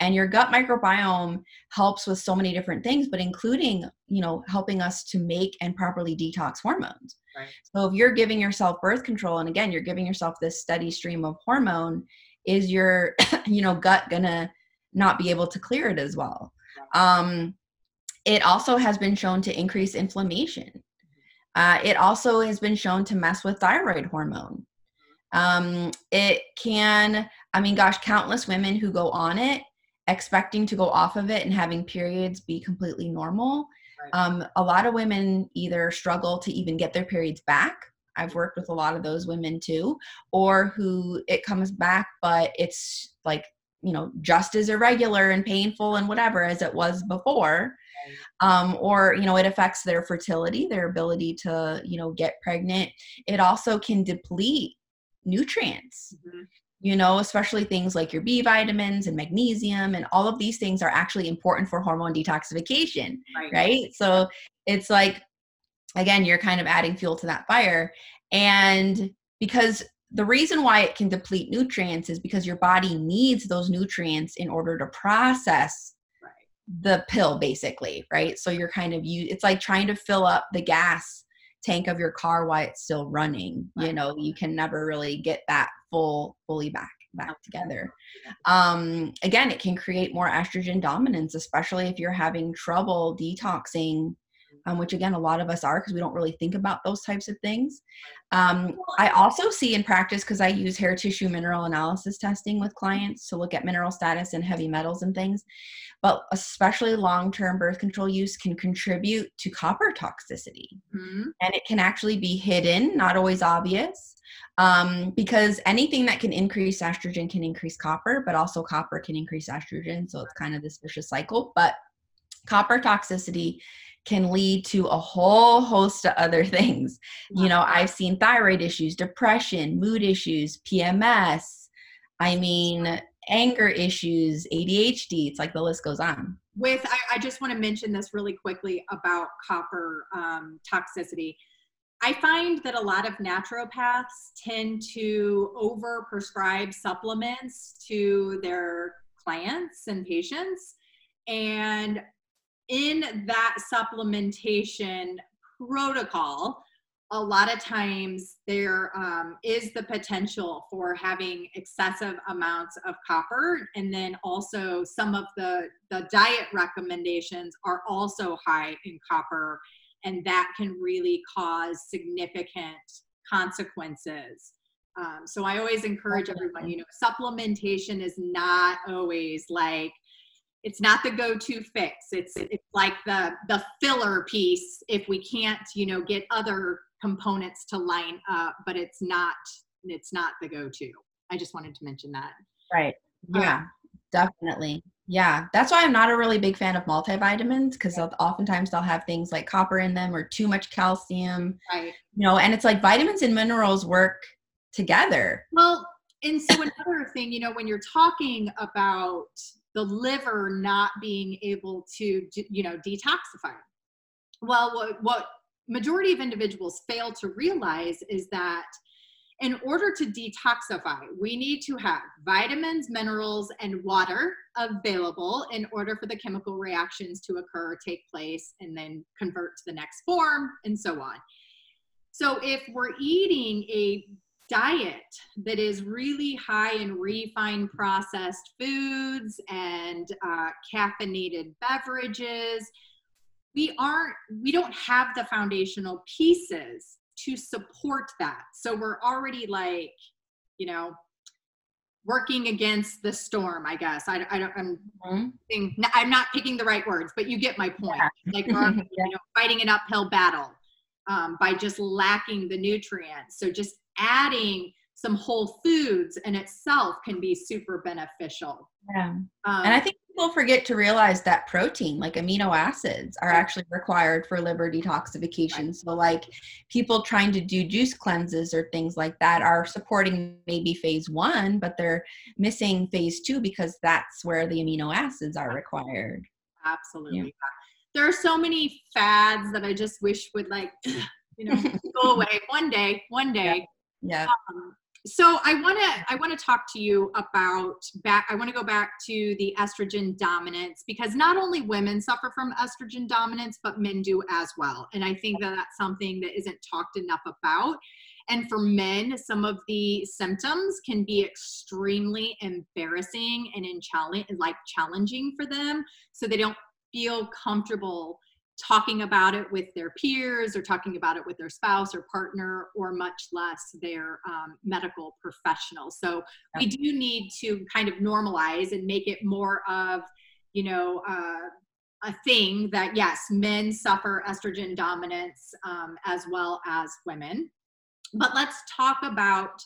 C: And your gut microbiome helps with so many different things, but including, you know, helping us to make and properly detox hormones. Right. So if you're giving yourself birth control, and again, you're giving yourself this steady stream of hormone, is your, you know, gut gonna not be able to clear it as well? Um, it also has been shown to increase inflammation uh, it also has been shown to mess with thyroid hormone. Um, it can, I mean, gosh, countless women who go on it expecting to go off of it and having periods be completely normal. Um, a lot of women either struggle to even get their periods back. I've worked with a lot of those women too, or who it comes back, but it's like, you know, just as irregular and painful and whatever as it was before. Um, or you know it affects their fertility their ability to you know get pregnant. It also can deplete nutrients mm-hmm. you know especially things like your b vitamins and magnesium and all of these things are actually important for hormone detoxification right, right? so it's like again you're kind of adding fuel to that fire. And because the reason why it can deplete nutrients is because your body needs those nutrients in order to process the pill basically right? So you're kind of you it's like trying to fill up the gas tank of your car while it's still running you know? You can never really get that full fully back back together. Um again it can create more estrogen dominance especially if you're having trouble detoxing um, which again a lot of us are because we don't really think about those types of things. Um, i also see in practice because i use hair tissue mineral analysis testing with clients to look at mineral status and heavy metals and things but especially long-term birth control use can contribute to copper toxicity. Mm-hmm. and it can actually be hidden not always obvious um, because anything that can increase estrogen can increase copper but also copper can increase estrogen so it's kind of this vicious cycle. But copper toxicity can lead to a whole host of other things. You know, I've seen thyroid issues, depression, mood issues, PMS. I mean, anger issues, ADHD. It's like the list goes on.
B: With, I, I just want to mention this really quickly about copper um, toxicity. I find that a lot of naturopaths tend to over prescribe supplements to their clients and patients. And in that supplementation protocol, a lot of times there um, is the potential for having excessive amounts of copper. And then also some of the the diet recommendations are also high in copper and that can really cause significant consequences. Um, so i always encourage everyone you know supplementation is not always like it's not the go-to fix. It's it's like the the filler piece if we can't you know get other components to line up but it's not it's not the go-to. I just wanted to mention that.
C: Right. Yeah um, definitely. Yeah that's why i'm not a really big fan of multivitamins because oftentimes they'll have things like copper in them or too much calcium
B: right.
C: you know and it's like vitamins and minerals work together.
B: Well and so another thing you know when you're talking about the liver not being able to you know detoxify well what, what majority of individuals fail to realize is that in order to detoxify, we need to have vitamins, minerals, and water available in order for the chemical reactions to occur, take place, and then convert to the next form, and so on. So, if we're eating a diet that is really high in refined processed foods and uh, caffeinated beverages, we aren't we don't have the foundational pieces to support that so we're already like you know working against the storm i guess i, I don't i'm mm-hmm. i'm not picking the right words but you get my point yeah. like we're yeah. you know, fighting an uphill battle um, by just lacking the nutrients so just adding some whole foods in itself can be super beneficial
C: yeah um, and i think people forget to realize that protein, like amino acids, are actually required for liver detoxification. So, like people trying to do juice cleanses or things like that are supporting maybe phase one, but they're missing phase two because that's where the amino acids are required.
B: Absolutely. Yeah. There are so many fads that I just wish would like, you know, go away one day, one day.
C: Yeah. Yeah. Um,
B: so i want to i want to talk to you about back i want to go back to the estrogen dominance because not only women suffer from estrogen dominance but men do as well. And i think that that's something that isn't talked enough about. And for men some of the symptoms can be extremely embarrassing and in challenge like challenging for them. So they don't feel comfortable talking about it with their peers or talking about it with their spouse or partner or much less their um, medical professional. So we do need to kind of normalize and make it more of you know uh, a thing that yes men suffer estrogen dominance um, as well as women. But let's talk about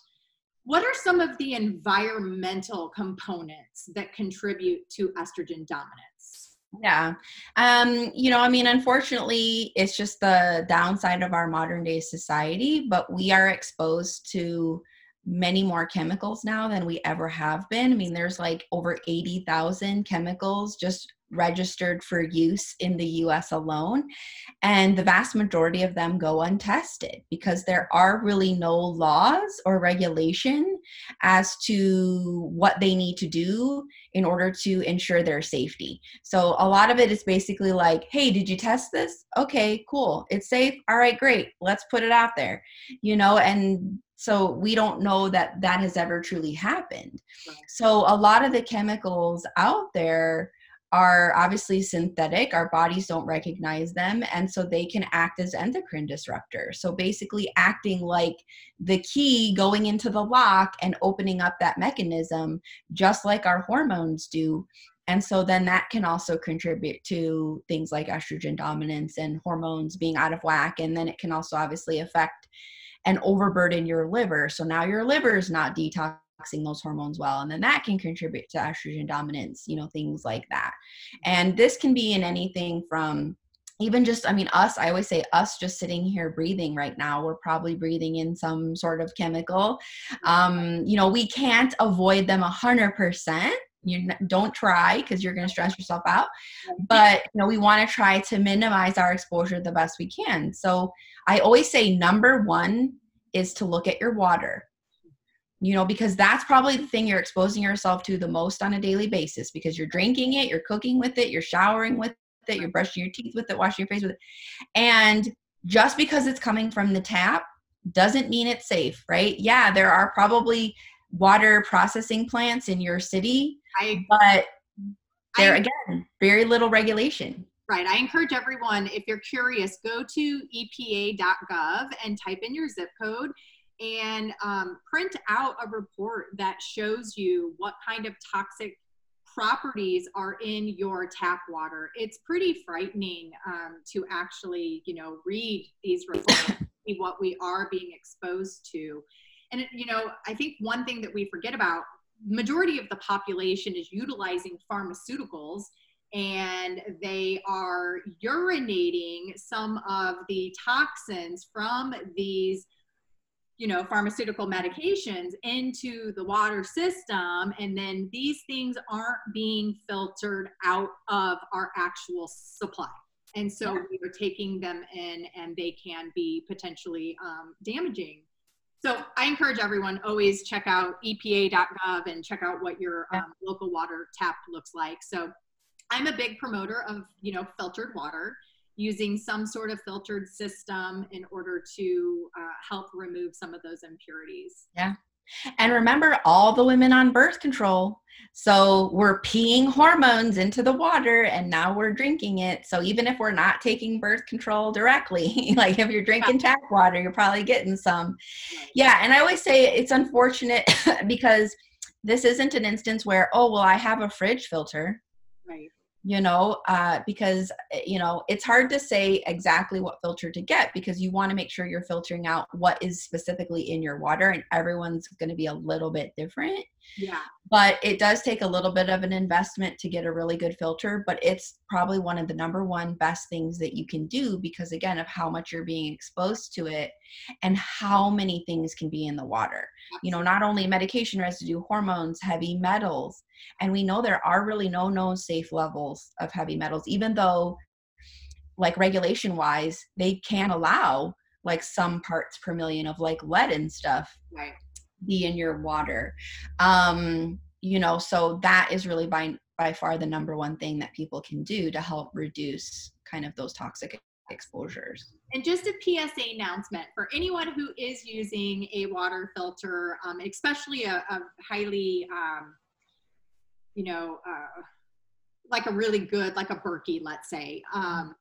B: what are some of the environmental components that contribute to estrogen dominance
C: yeah. Um, you know, I mean, unfortunately, it's just the downside of our modern day society, but we are exposed to many more chemicals now than we ever have been. I mean, there's like over 80,000 chemicals just registered for use in the US alone. And the vast majority of them go untested because there are really no laws or regulation as to what they need to do in order to ensure their safety. So a lot of it is basically like, hey, did you test this? Okay, cool. It's safe. All right, great. Let's put it out there. You know, and so we don't know that that has ever truly happened. So a lot of the chemicals out there are obviously synthetic. Our bodies don't recognize them. And so they can act as endocrine disruptors. So basically, acting like the key going into the lock and opening up that mechanism, just like our hormones do. And so then that can also contribute to things like estrogen dominance and hormones being out of whack. And then it can also obviously affect and overburden your liver. So now your liver is not detox those hormones well and then that can contribute to estrogen dominance you know things like that. And this can be in anything from even just i mean us i always say us just sitting here breathing right now we're probably breathing in some sort of chemical. Um you know we can't avoid them a hundred percent. You don't try because you're going to stress yourself out. But you know we want to try to minimize our exposure the best we can. So i always say number one is to look at your water you know, because that's probably the thing you're exposing yourself to the most on a daily basis because you're drinking it, you're cooking with it, you're showering with it, you're brushing your teeth with it, washing your face with it. And just because it's coming from the tap doesn't mean it's safe, right? Yeah, there are probably water processing plants in your city, I, but there I, again, very little regulation.
B: Right. I encourage everyone, if you're curious, go to epa.gov and type in your zip code and um, print out a report that shows you what kind of toxic properties are in your tap water. It's pretty frightening um, to actually, you know, read these reports, see what we are being exposed to. And, you know, I think one thing that we forget about, majority of the population is utilizing pharmaceuticals and they are urinating some of the toxins from these you know pharmaceutical medications into the water system and then these things aren't being filtered out of our actual supply. And so yeah. we are taking them in and they can be potentially um, damaging. So i encourage everyone always check out epa.gov and check out what your um, local water tap looks like. So i'm a big promoter of you know filtered water using some sort of filtered system in order to uh, help remove some of those impurities.
C: Yeah. And remember all the women on birth control. So we're peeing hormones into the water and now we're drinking it. So even if we're not taking birth control directly, like if you're drinking tap water, you're probably getting some. Yeah. And I always say it's unfortunate because this isn't an instance where, oh, well, I have a fridge filter. Right you know uh, because eh, you know it's hard to say exactly what filter to get because you want to make sure you're filtering out what is specifically in your water and everyone's going to be a little bit different
B: yeah.
C: But it does take a little bit of an investment to get a really good filter but it's probably one of the number one best things that you can do because again of how much you're being exposed to it and how many things can be in the water. You know not only medication residue hormones heavy metals and we know there are really no known safe levels of heavy metals even though like regulation wise they can allow like some parts per million of like lead and stuff.
B: Right
C: be in your water um you know so that is really by by far the number one thing that people can do to help reduce kind of those toxic exposures.
B: And just a PSA announcement for anyone who is using a water filter, um, especially a, a highly, um, you know, uh, like a really good, like a Berkey, let's say. Um,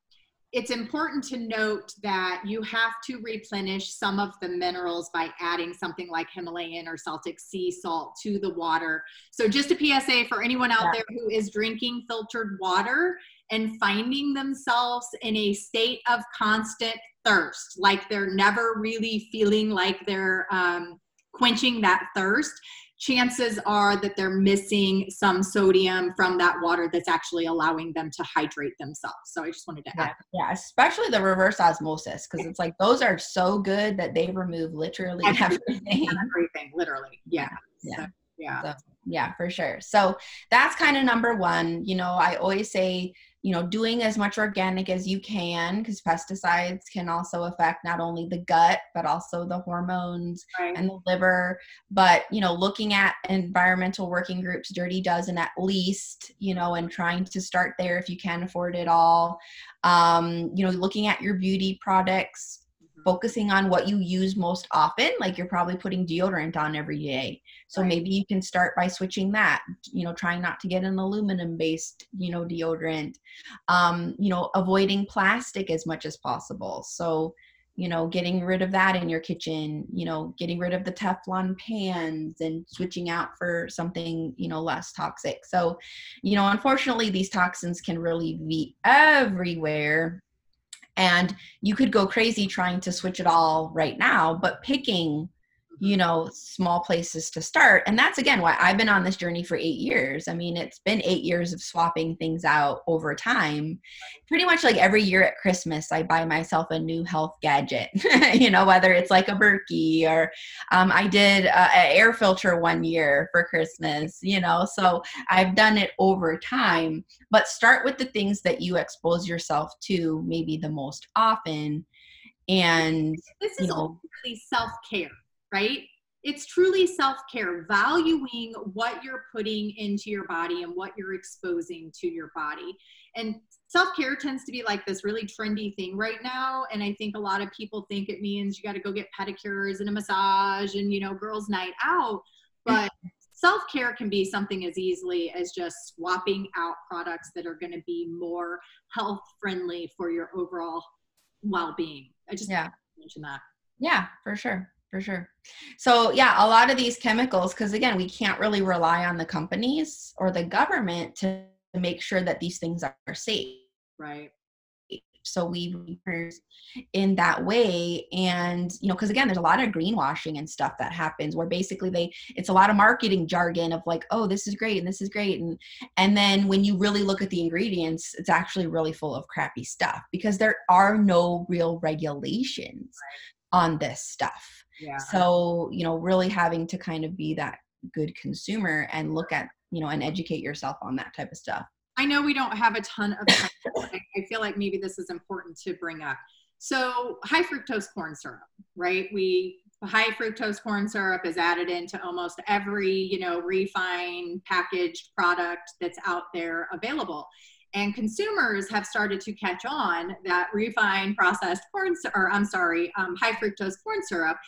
B: it's important to note that you have to replenish some of the minerals by adding something like Himalayan or Celtic sea salt to the water. So, just a PSA for anyone out yeah. there who is drinking filtered water and finding themselves in a state of constant thirst, like they're never really feeling like they're um, quenching that thirst chances are that they're missing some sodium from that water that's actually allowing them to hydrate themselves. So I just wanted to
C: add. Yeah, yeah especially the reverse osmosis because it's like those are so good that they remove literally everything.
B: Everything, literally. Yeah.
C: Yeah. So, yeah. So, yeah, for sure. So that's kind of number one. You know, I always say you know doing as much organic as you can because pesticides can also affect not only the gut but also the hormones right. and the liver but you know looking at environmental working groups dirty dozen at least you know and trying to start there if you can afford it all um, you know looking at your beauty products focusing on what you use most often like you're probably putting deodorant on every day. So right. maybe you can start by switching that you know trying not to get an aluminum based you know deodorant um, you know avoiding plastic as much as possible. So you know getting rid of that in your kitchen you know getting rid of the teflon pans and switching out for something you know less toxic. So you know unfortunately these toxins can really be everywhere and you could go crazy trying to switch it all right now but picking you know small places to start. And that's again why i've been on this journey for eight years. I mean it's been eight years of swapping things out over time. Pretty much like every year at christmas i buy myself a new health gadget you know whether it's like a Berkey or um, i did an air filter one year for christmas you know so i've done it over time. But start with the things that you expose yourself to maybe the most often. And
B: this is you know, ultimately self-care right? it's truly self-care valuing what you're putting into your body and what you're exposing to your body. And self-care tends to be like this really trendy thing right now and i think a lot of people think it means you got to go get pedicures and a massage and you know girls night out but self-care can be something as easily as just swapping out products that are going to be more health friendly for your overall well-being. I just
C: yeah.
B: mention that.
C: Yeah for sure for sure. So yeah a lot of these chemicals because again we can't really rely on the companies or the government to make sure that these things are safe.
B: Right.
C: So we in that way and you know because again there's a lot of greenwashing and stuff that happens where basically they it's a lot of marketing jargon of like oh this is great and this is great and and then when you really look at the ingredients it's actually really full of crappy stuff because there are no real regulations right. on this stuff yeah. so you know really having to kind of be that good consumer and look at you know and educate yourself on that type of stuff
B: I know we don't have a ton of time. I feel like maybe this is important to bring up. So high fructose corn syrup, right? We high fructose corn syrup is added into almost every, you know, refined packaged product that's out there available. And consumers have started to catch on that refined processed corn, or I'm sorry, um, high fructose corn syrup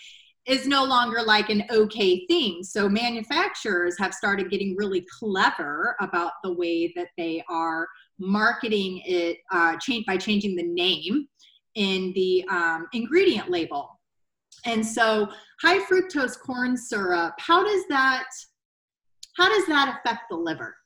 B: is no longer like an okay thing. So manufacturers have started getting really clever about the way that they are marketing it uh, change, by changing the name in the um, ingredient label. And so high fructose corn syrup, how does that how does that affect the liver?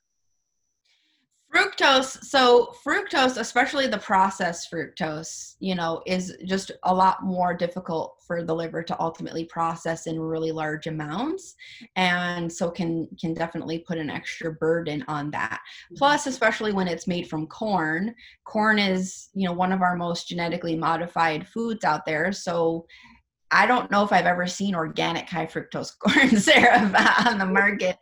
C: Fructose so fructose especially the processed fructose you know is just a lot more difficult for the liver to ultimately process in really large amounts and so can can definitely put an extra burden on that mm-hmm. plus especially when it's made from corn corn is you know one of our most genetically modified foods out there so I don't know if I've ever seen organic high fructose corn syrup on the market.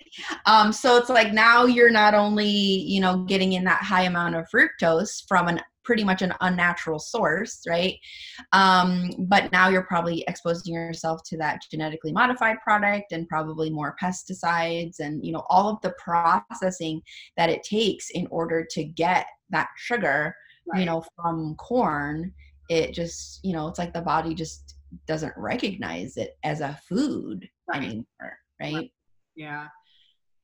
C: Um, so it's like now you're not only, you know, getting in that high amount of fructose from an pretty much an unnatural source, right? Um, but now you're probably exposing yourself to that genetically modified product and probably more pesticides and, you know, all of the processing that it takes in order to get that sugar, right. you know, from corn. It just, you know, it's like the body just doesn't recognize it as a food right. anymore, right?
B: Yeah.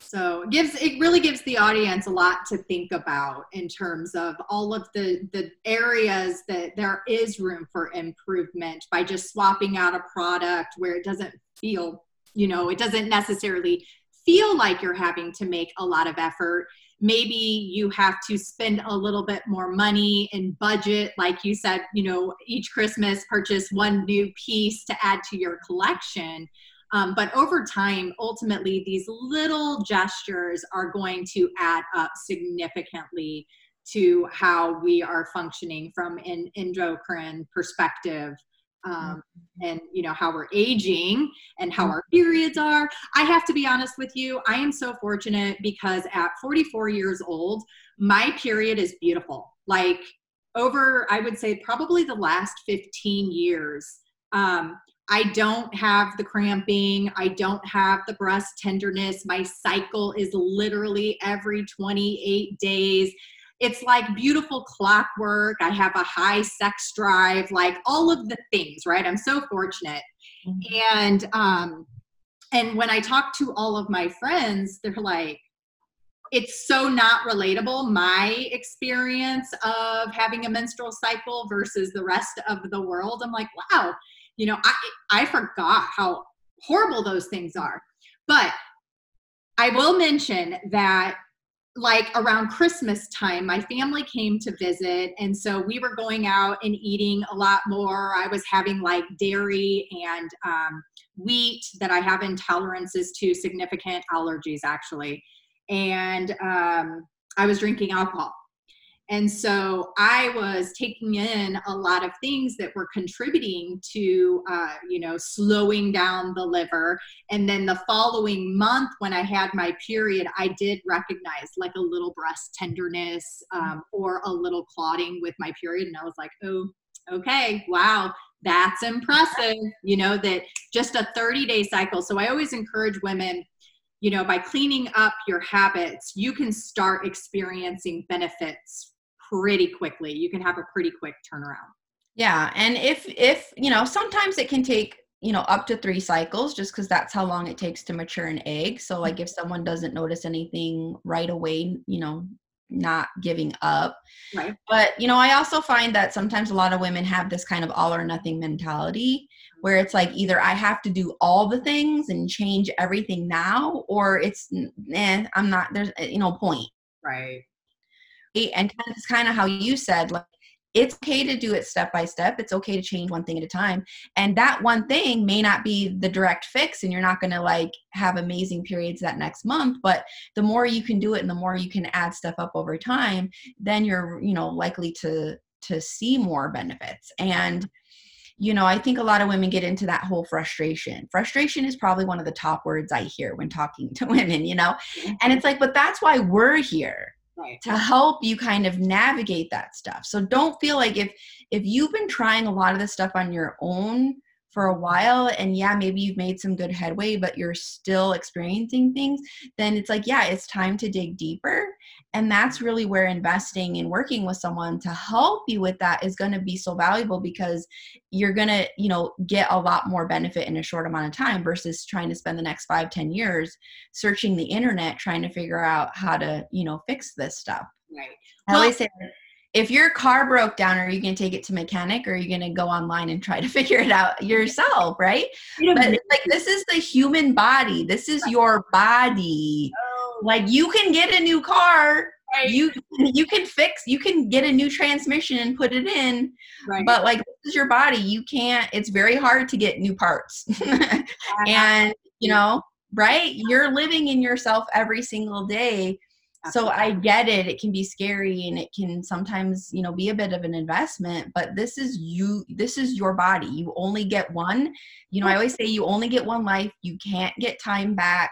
B: So it gives it really gives the audience a lot to think about in terms of all of the the areas that there is room for improvement by just swapping out a product where it doesn't feel, you know, it doesn't necessarily feel like you're having to make a lot of effort maybe you have to spend a little bit more money and budget like you said you know each christmas purchase one new piece to add to your collection. Um, but over time ultimately these little gestures are going to add up significantly to how we are functioning from an endocrine perspective um, mm-hmm. and you know how we're aging and how mm-hmm. our periods are i have to be honest with you i am so fortunate because at 44 years old my period is beautiful like over i would say probably the last 15 years um, I don't have the cramping. I don't have the breast tenderness. My cycle is literally every 28 days it's like beautiful clockwork. I have a high sex drive, like all of the things, right? I'm so fortunate. Mm-hmm. And um and when I talk to all of my friends, they're like it's so not relatable my experience of having a menstrual cycle versus the rest of the world. I'm like, wow, you know, I I forgot how horrible those things are. But I will mention that like around Christmas time, my family came to visit. And so we were going out and eating a lot more. I was having like dairy and um, wheat that I have intolerances to, significant allergies actually. And um, I was drinking alcohol. And so I was taking in a lot of things that were contributing to, uh, you know, slowing down the liver. And then the following month, when I had my period, I did recognize like a little breast tenderness um, or a little clotting with my period. And I was like, oh, okay, wow, that's impressive you know that just a 30 day cycle so i always encourage women you know by cleaning up your habits you can start experiencing benefits pretty quickly. You can have a pretty quick turnaround.
C: Yeah and if if you know sometimes it can take you know up to three cycles just because that's how long it takes to mature an egg. So like if someone doesn't notice anything right away you know not giving up.
B: Right.
C: But you know i also find that sometimes a lot of women have this kind of all or nothing mentality where it's like either i have to do all the things and change everything now or it's eh, i'm not there's eh, you know point.
B: Right
C: and it's kind of how you said like it's okay to do it step by step. It's okay to change one thing at a time. And that one thing may not be the direct fix, and you're not going to like have amazing periods that next month. But the more you can do it and the more you can add stuff up over time, then you're, you know, likely to to see more benefits. And you know, I think a lot of women get into that whole frustration. Frustration is probably one of the top words I hear when talking to women, you know? And mm-hmm. it's like, but that's why we're here
B: right.
C: to help you kind of navigate that stuff. So don't feel like if if you've been trying a lot of this stuff on your own for a while and yeah maybe you've made some good headway but you're still experiencing things then it's like yeah it's time to dig deeper. And that's really where investing and working with someone to help you with that is going to be so valuable because you're going to you know get a lot more benefit in a short amount of time versus trying to spend the next five ten years searching the internet trying to figure out how to you know fix this stuff.
B: Right.
C: I always say if your car broke down are you going to take it to mechanic or are you going to go online and try to figure it out yourself right? But like this is the human body. This is your body. Oh. like you can get a new car. Right. you you can fix you can get a new transmission and put it in right. but like this is your body. You can't it's very hard to get new parts. And you know right? You're living in yourself every single day so i get it it can be scary and it can sometimes you know be a bit of an investment but this is you this is your body you only get one you know i always say you only get one life you can't get time back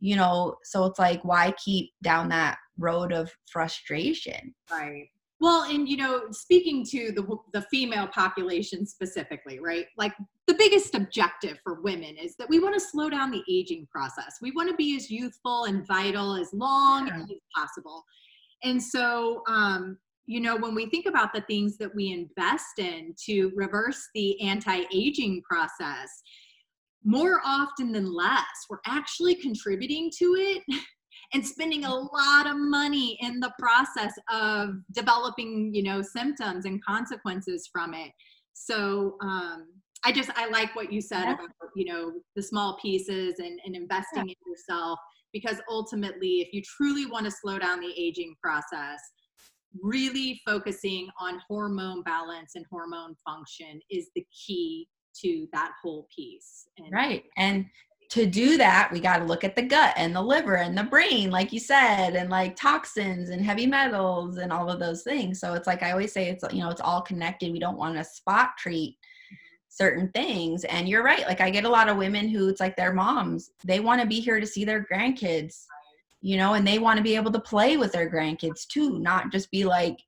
C: you know so it's like why keep down that road of frustration?
B: Right well, and you know, speaking to the the female population specifically, right? Like the biggest objective for women is that we want to slow down the aging process. We want to be as youthful and vital as long yeah. as possible. And so, um, you know, when we think about the things that we invest in to reverse the anti-aging process, more often than less, we're actually contributing to it and spending a lot of money in the process of developing you know symptoms and consequences from it so um, i just i like what you said yeah. about you know the small pieces and, and investing yeah. in yourself because ultimately if you truly want to slow down the aging process really focusing on hormone balance and hormone function is the key to that whole piece
C: and right and to do that, we got to look at the gut and the liver and the brain, like you said, and like toxins and heavy metals and all of those things. So it's like I always say, it's you know, it's all connected. We don't want to spot treat mm-hmm. certain things. And you're right. Like I get a lot of women who it's like their moms, they want to be here to see their grandkids, you know, and they want to be able to play with their grandkids too, not just be like,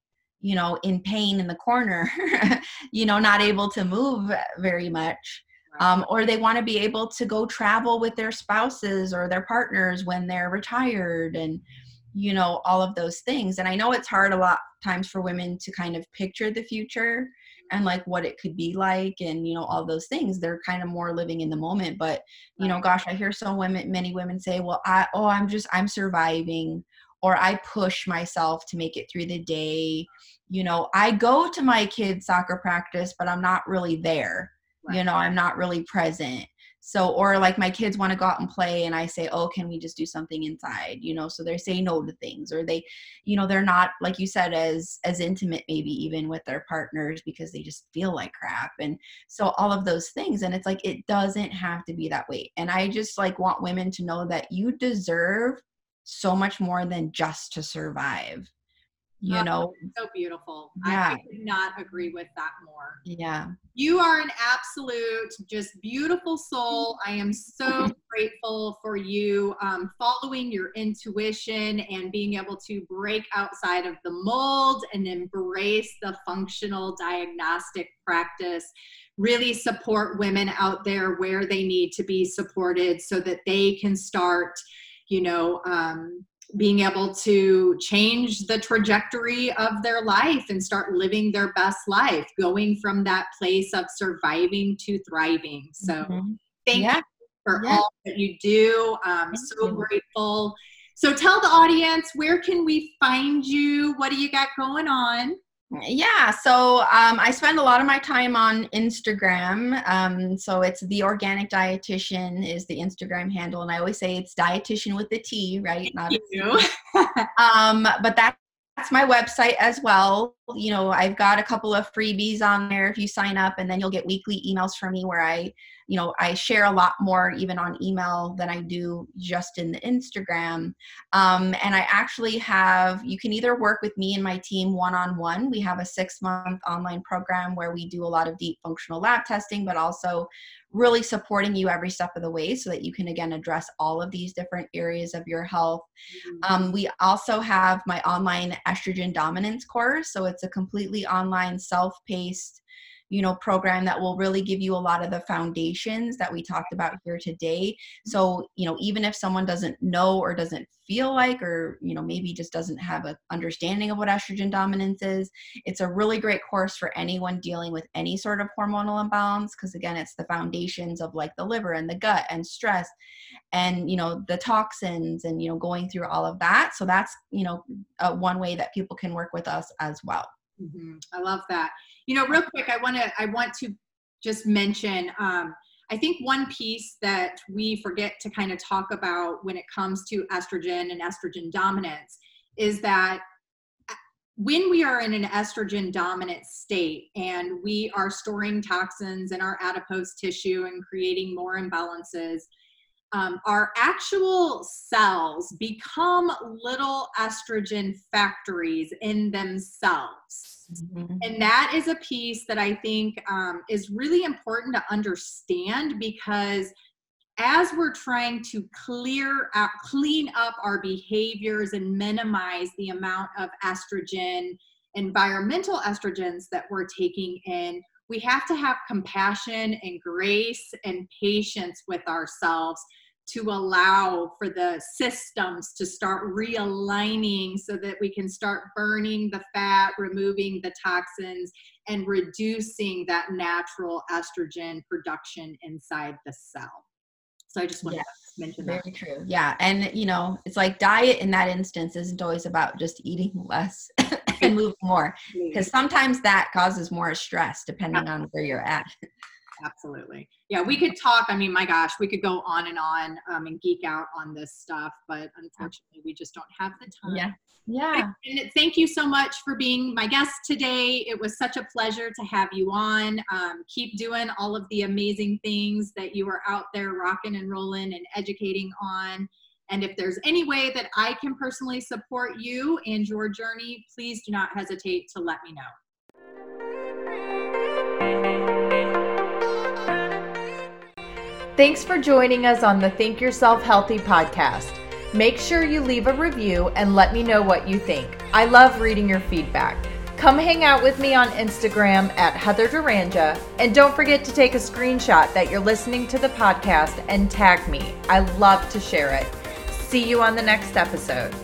C: you know, in pain in the corner, you know, not able to move very much um, or they want to be able to go travel with their spouses or their partners when they're retired and you know all of those things. And i know it's hard a lot times for women to kind of picture the future and like what it could be like and you know all those things. They're kind of more living in the moment. But you know gosh i hear so women many women say well i oh i'm just i'm surviving or i push myself to make it through the day. You know i go to my kids soccer practice but i'm not really there. You know i'm not really present. So or like my kids want to go out and play and i say oh can we just do something inside? You know so they say no to things or they you know they're not like you said as as intimate maybe even with their partners because they just feel like crap and so all of those things and it's like it doesn't have to be that way. And i just like want women to know that you deserve so much more than just to survive you
B: Oh,
C: know
B: So beautiful.
C: Yeah.
B: I could not agree with that more.
C: yeah
B: You are an absolute, just beautiful soul. I am so grateful for you um, following your intuition and being able to break outside of the mold and embrace the functional diagnostic practice. Really support women out there where they need to be supported so that they can start, you know, um, being able to change the trajectory of their life and start living their best life, going from that place of surviving to thriving. So,
C: Mhm.
B: thank
C: Yeah.
B: you for
C: Yeah.
B: all that you do. I'm
C: Thank
B: so
C: you.
B: grateful. So, tell the audience where can we find you? What do you got going on?
C: Yeah, so um, I spend a lot of my time on Instagram. Um, so it's the organic dietitian is the Instagram handle, and I always say it's dietitian with the T, right? Not
B: You.
C: um, but that, that's my website as well. You know, I've got a couple of freebies on there if you sign up, and then you'll get weekly emails from me where I, you know, I share a lot more even on email than I do just in the Instagram. Um, and I actually have, you can either work with me and my team one on one. We have a six month online program where we do a lot of deep functional lab testing, but also really supporting you every step of the way so that you can again address all of these different areas of your health um, we also have my online estrogen dominance course. So it's a completely online, self-paced, you know, program that will really give you a lot of the foundations that we talked about here today. So, you know, even if someone doesn't know or doesn't feel like, or, you know, maybe just doesn't have an understanding of what estrogen dominance is, it's a really great course for anyone dealing with any sort of hormonal imbalance. Cause again, it's the foundations of like the liver and the gut and stress and you know the toxins and you know going through all of that so that's you know uh, one way that people can work with us as well
B: Mhm. I love that. You know, real quick, I want to I want to just mention. Um, I think one piece that we forget to kind of talk about when it comes to estrogen and estrogen dominance is that uh, when we are in an estrogen dominant state and we are storing toxins in our adipose tissue and creating more imbalances, um, our actual cells become little estrogen factories in themselves. And that is a piece that I think um, is really important to understand because as we're trying to clear out, clean up our behaviors and minimize the amount of estrogen, environmental estrogens that we're taking in, we have to have compassion and grace and patience with ourselves to allow for the systems to start realigning so that we can start burning the fat, removing the toxins, and reducing that natural estrogen production inside the cell. So I just wanted
C: Yes,
B: to mention that.
C: very true. Yeah and you know it's like diet in that instance isn't always about just eating less and moving more because sometimes that causes more stress depending on where you're at
B: Absolutely. Yeah, we could talk. I mean, my gosh, we could go on and on um, and geek out on this stuff, but unfortunately, we just don't have the time.
C: yeah yeah
B: And thank you so much for being my guest today. It was such a pleasure to have you on. Um, keep doing all of the amazing things that you are out there rocking and rolling and educating on. And if there's any way that I can personally support you and your journey, please do not hesitate to let me know.
A: Thanks for joining us on the Think Yourself Healthy podcast. Make sure you leave a review and let me know what you think. I love reading your feedback. Come hang out with me on Instagram at Heather Duranja, and don't forget to take a screenshot that you're listening to the podcast and tag me. I love to share it. See you on the next episode.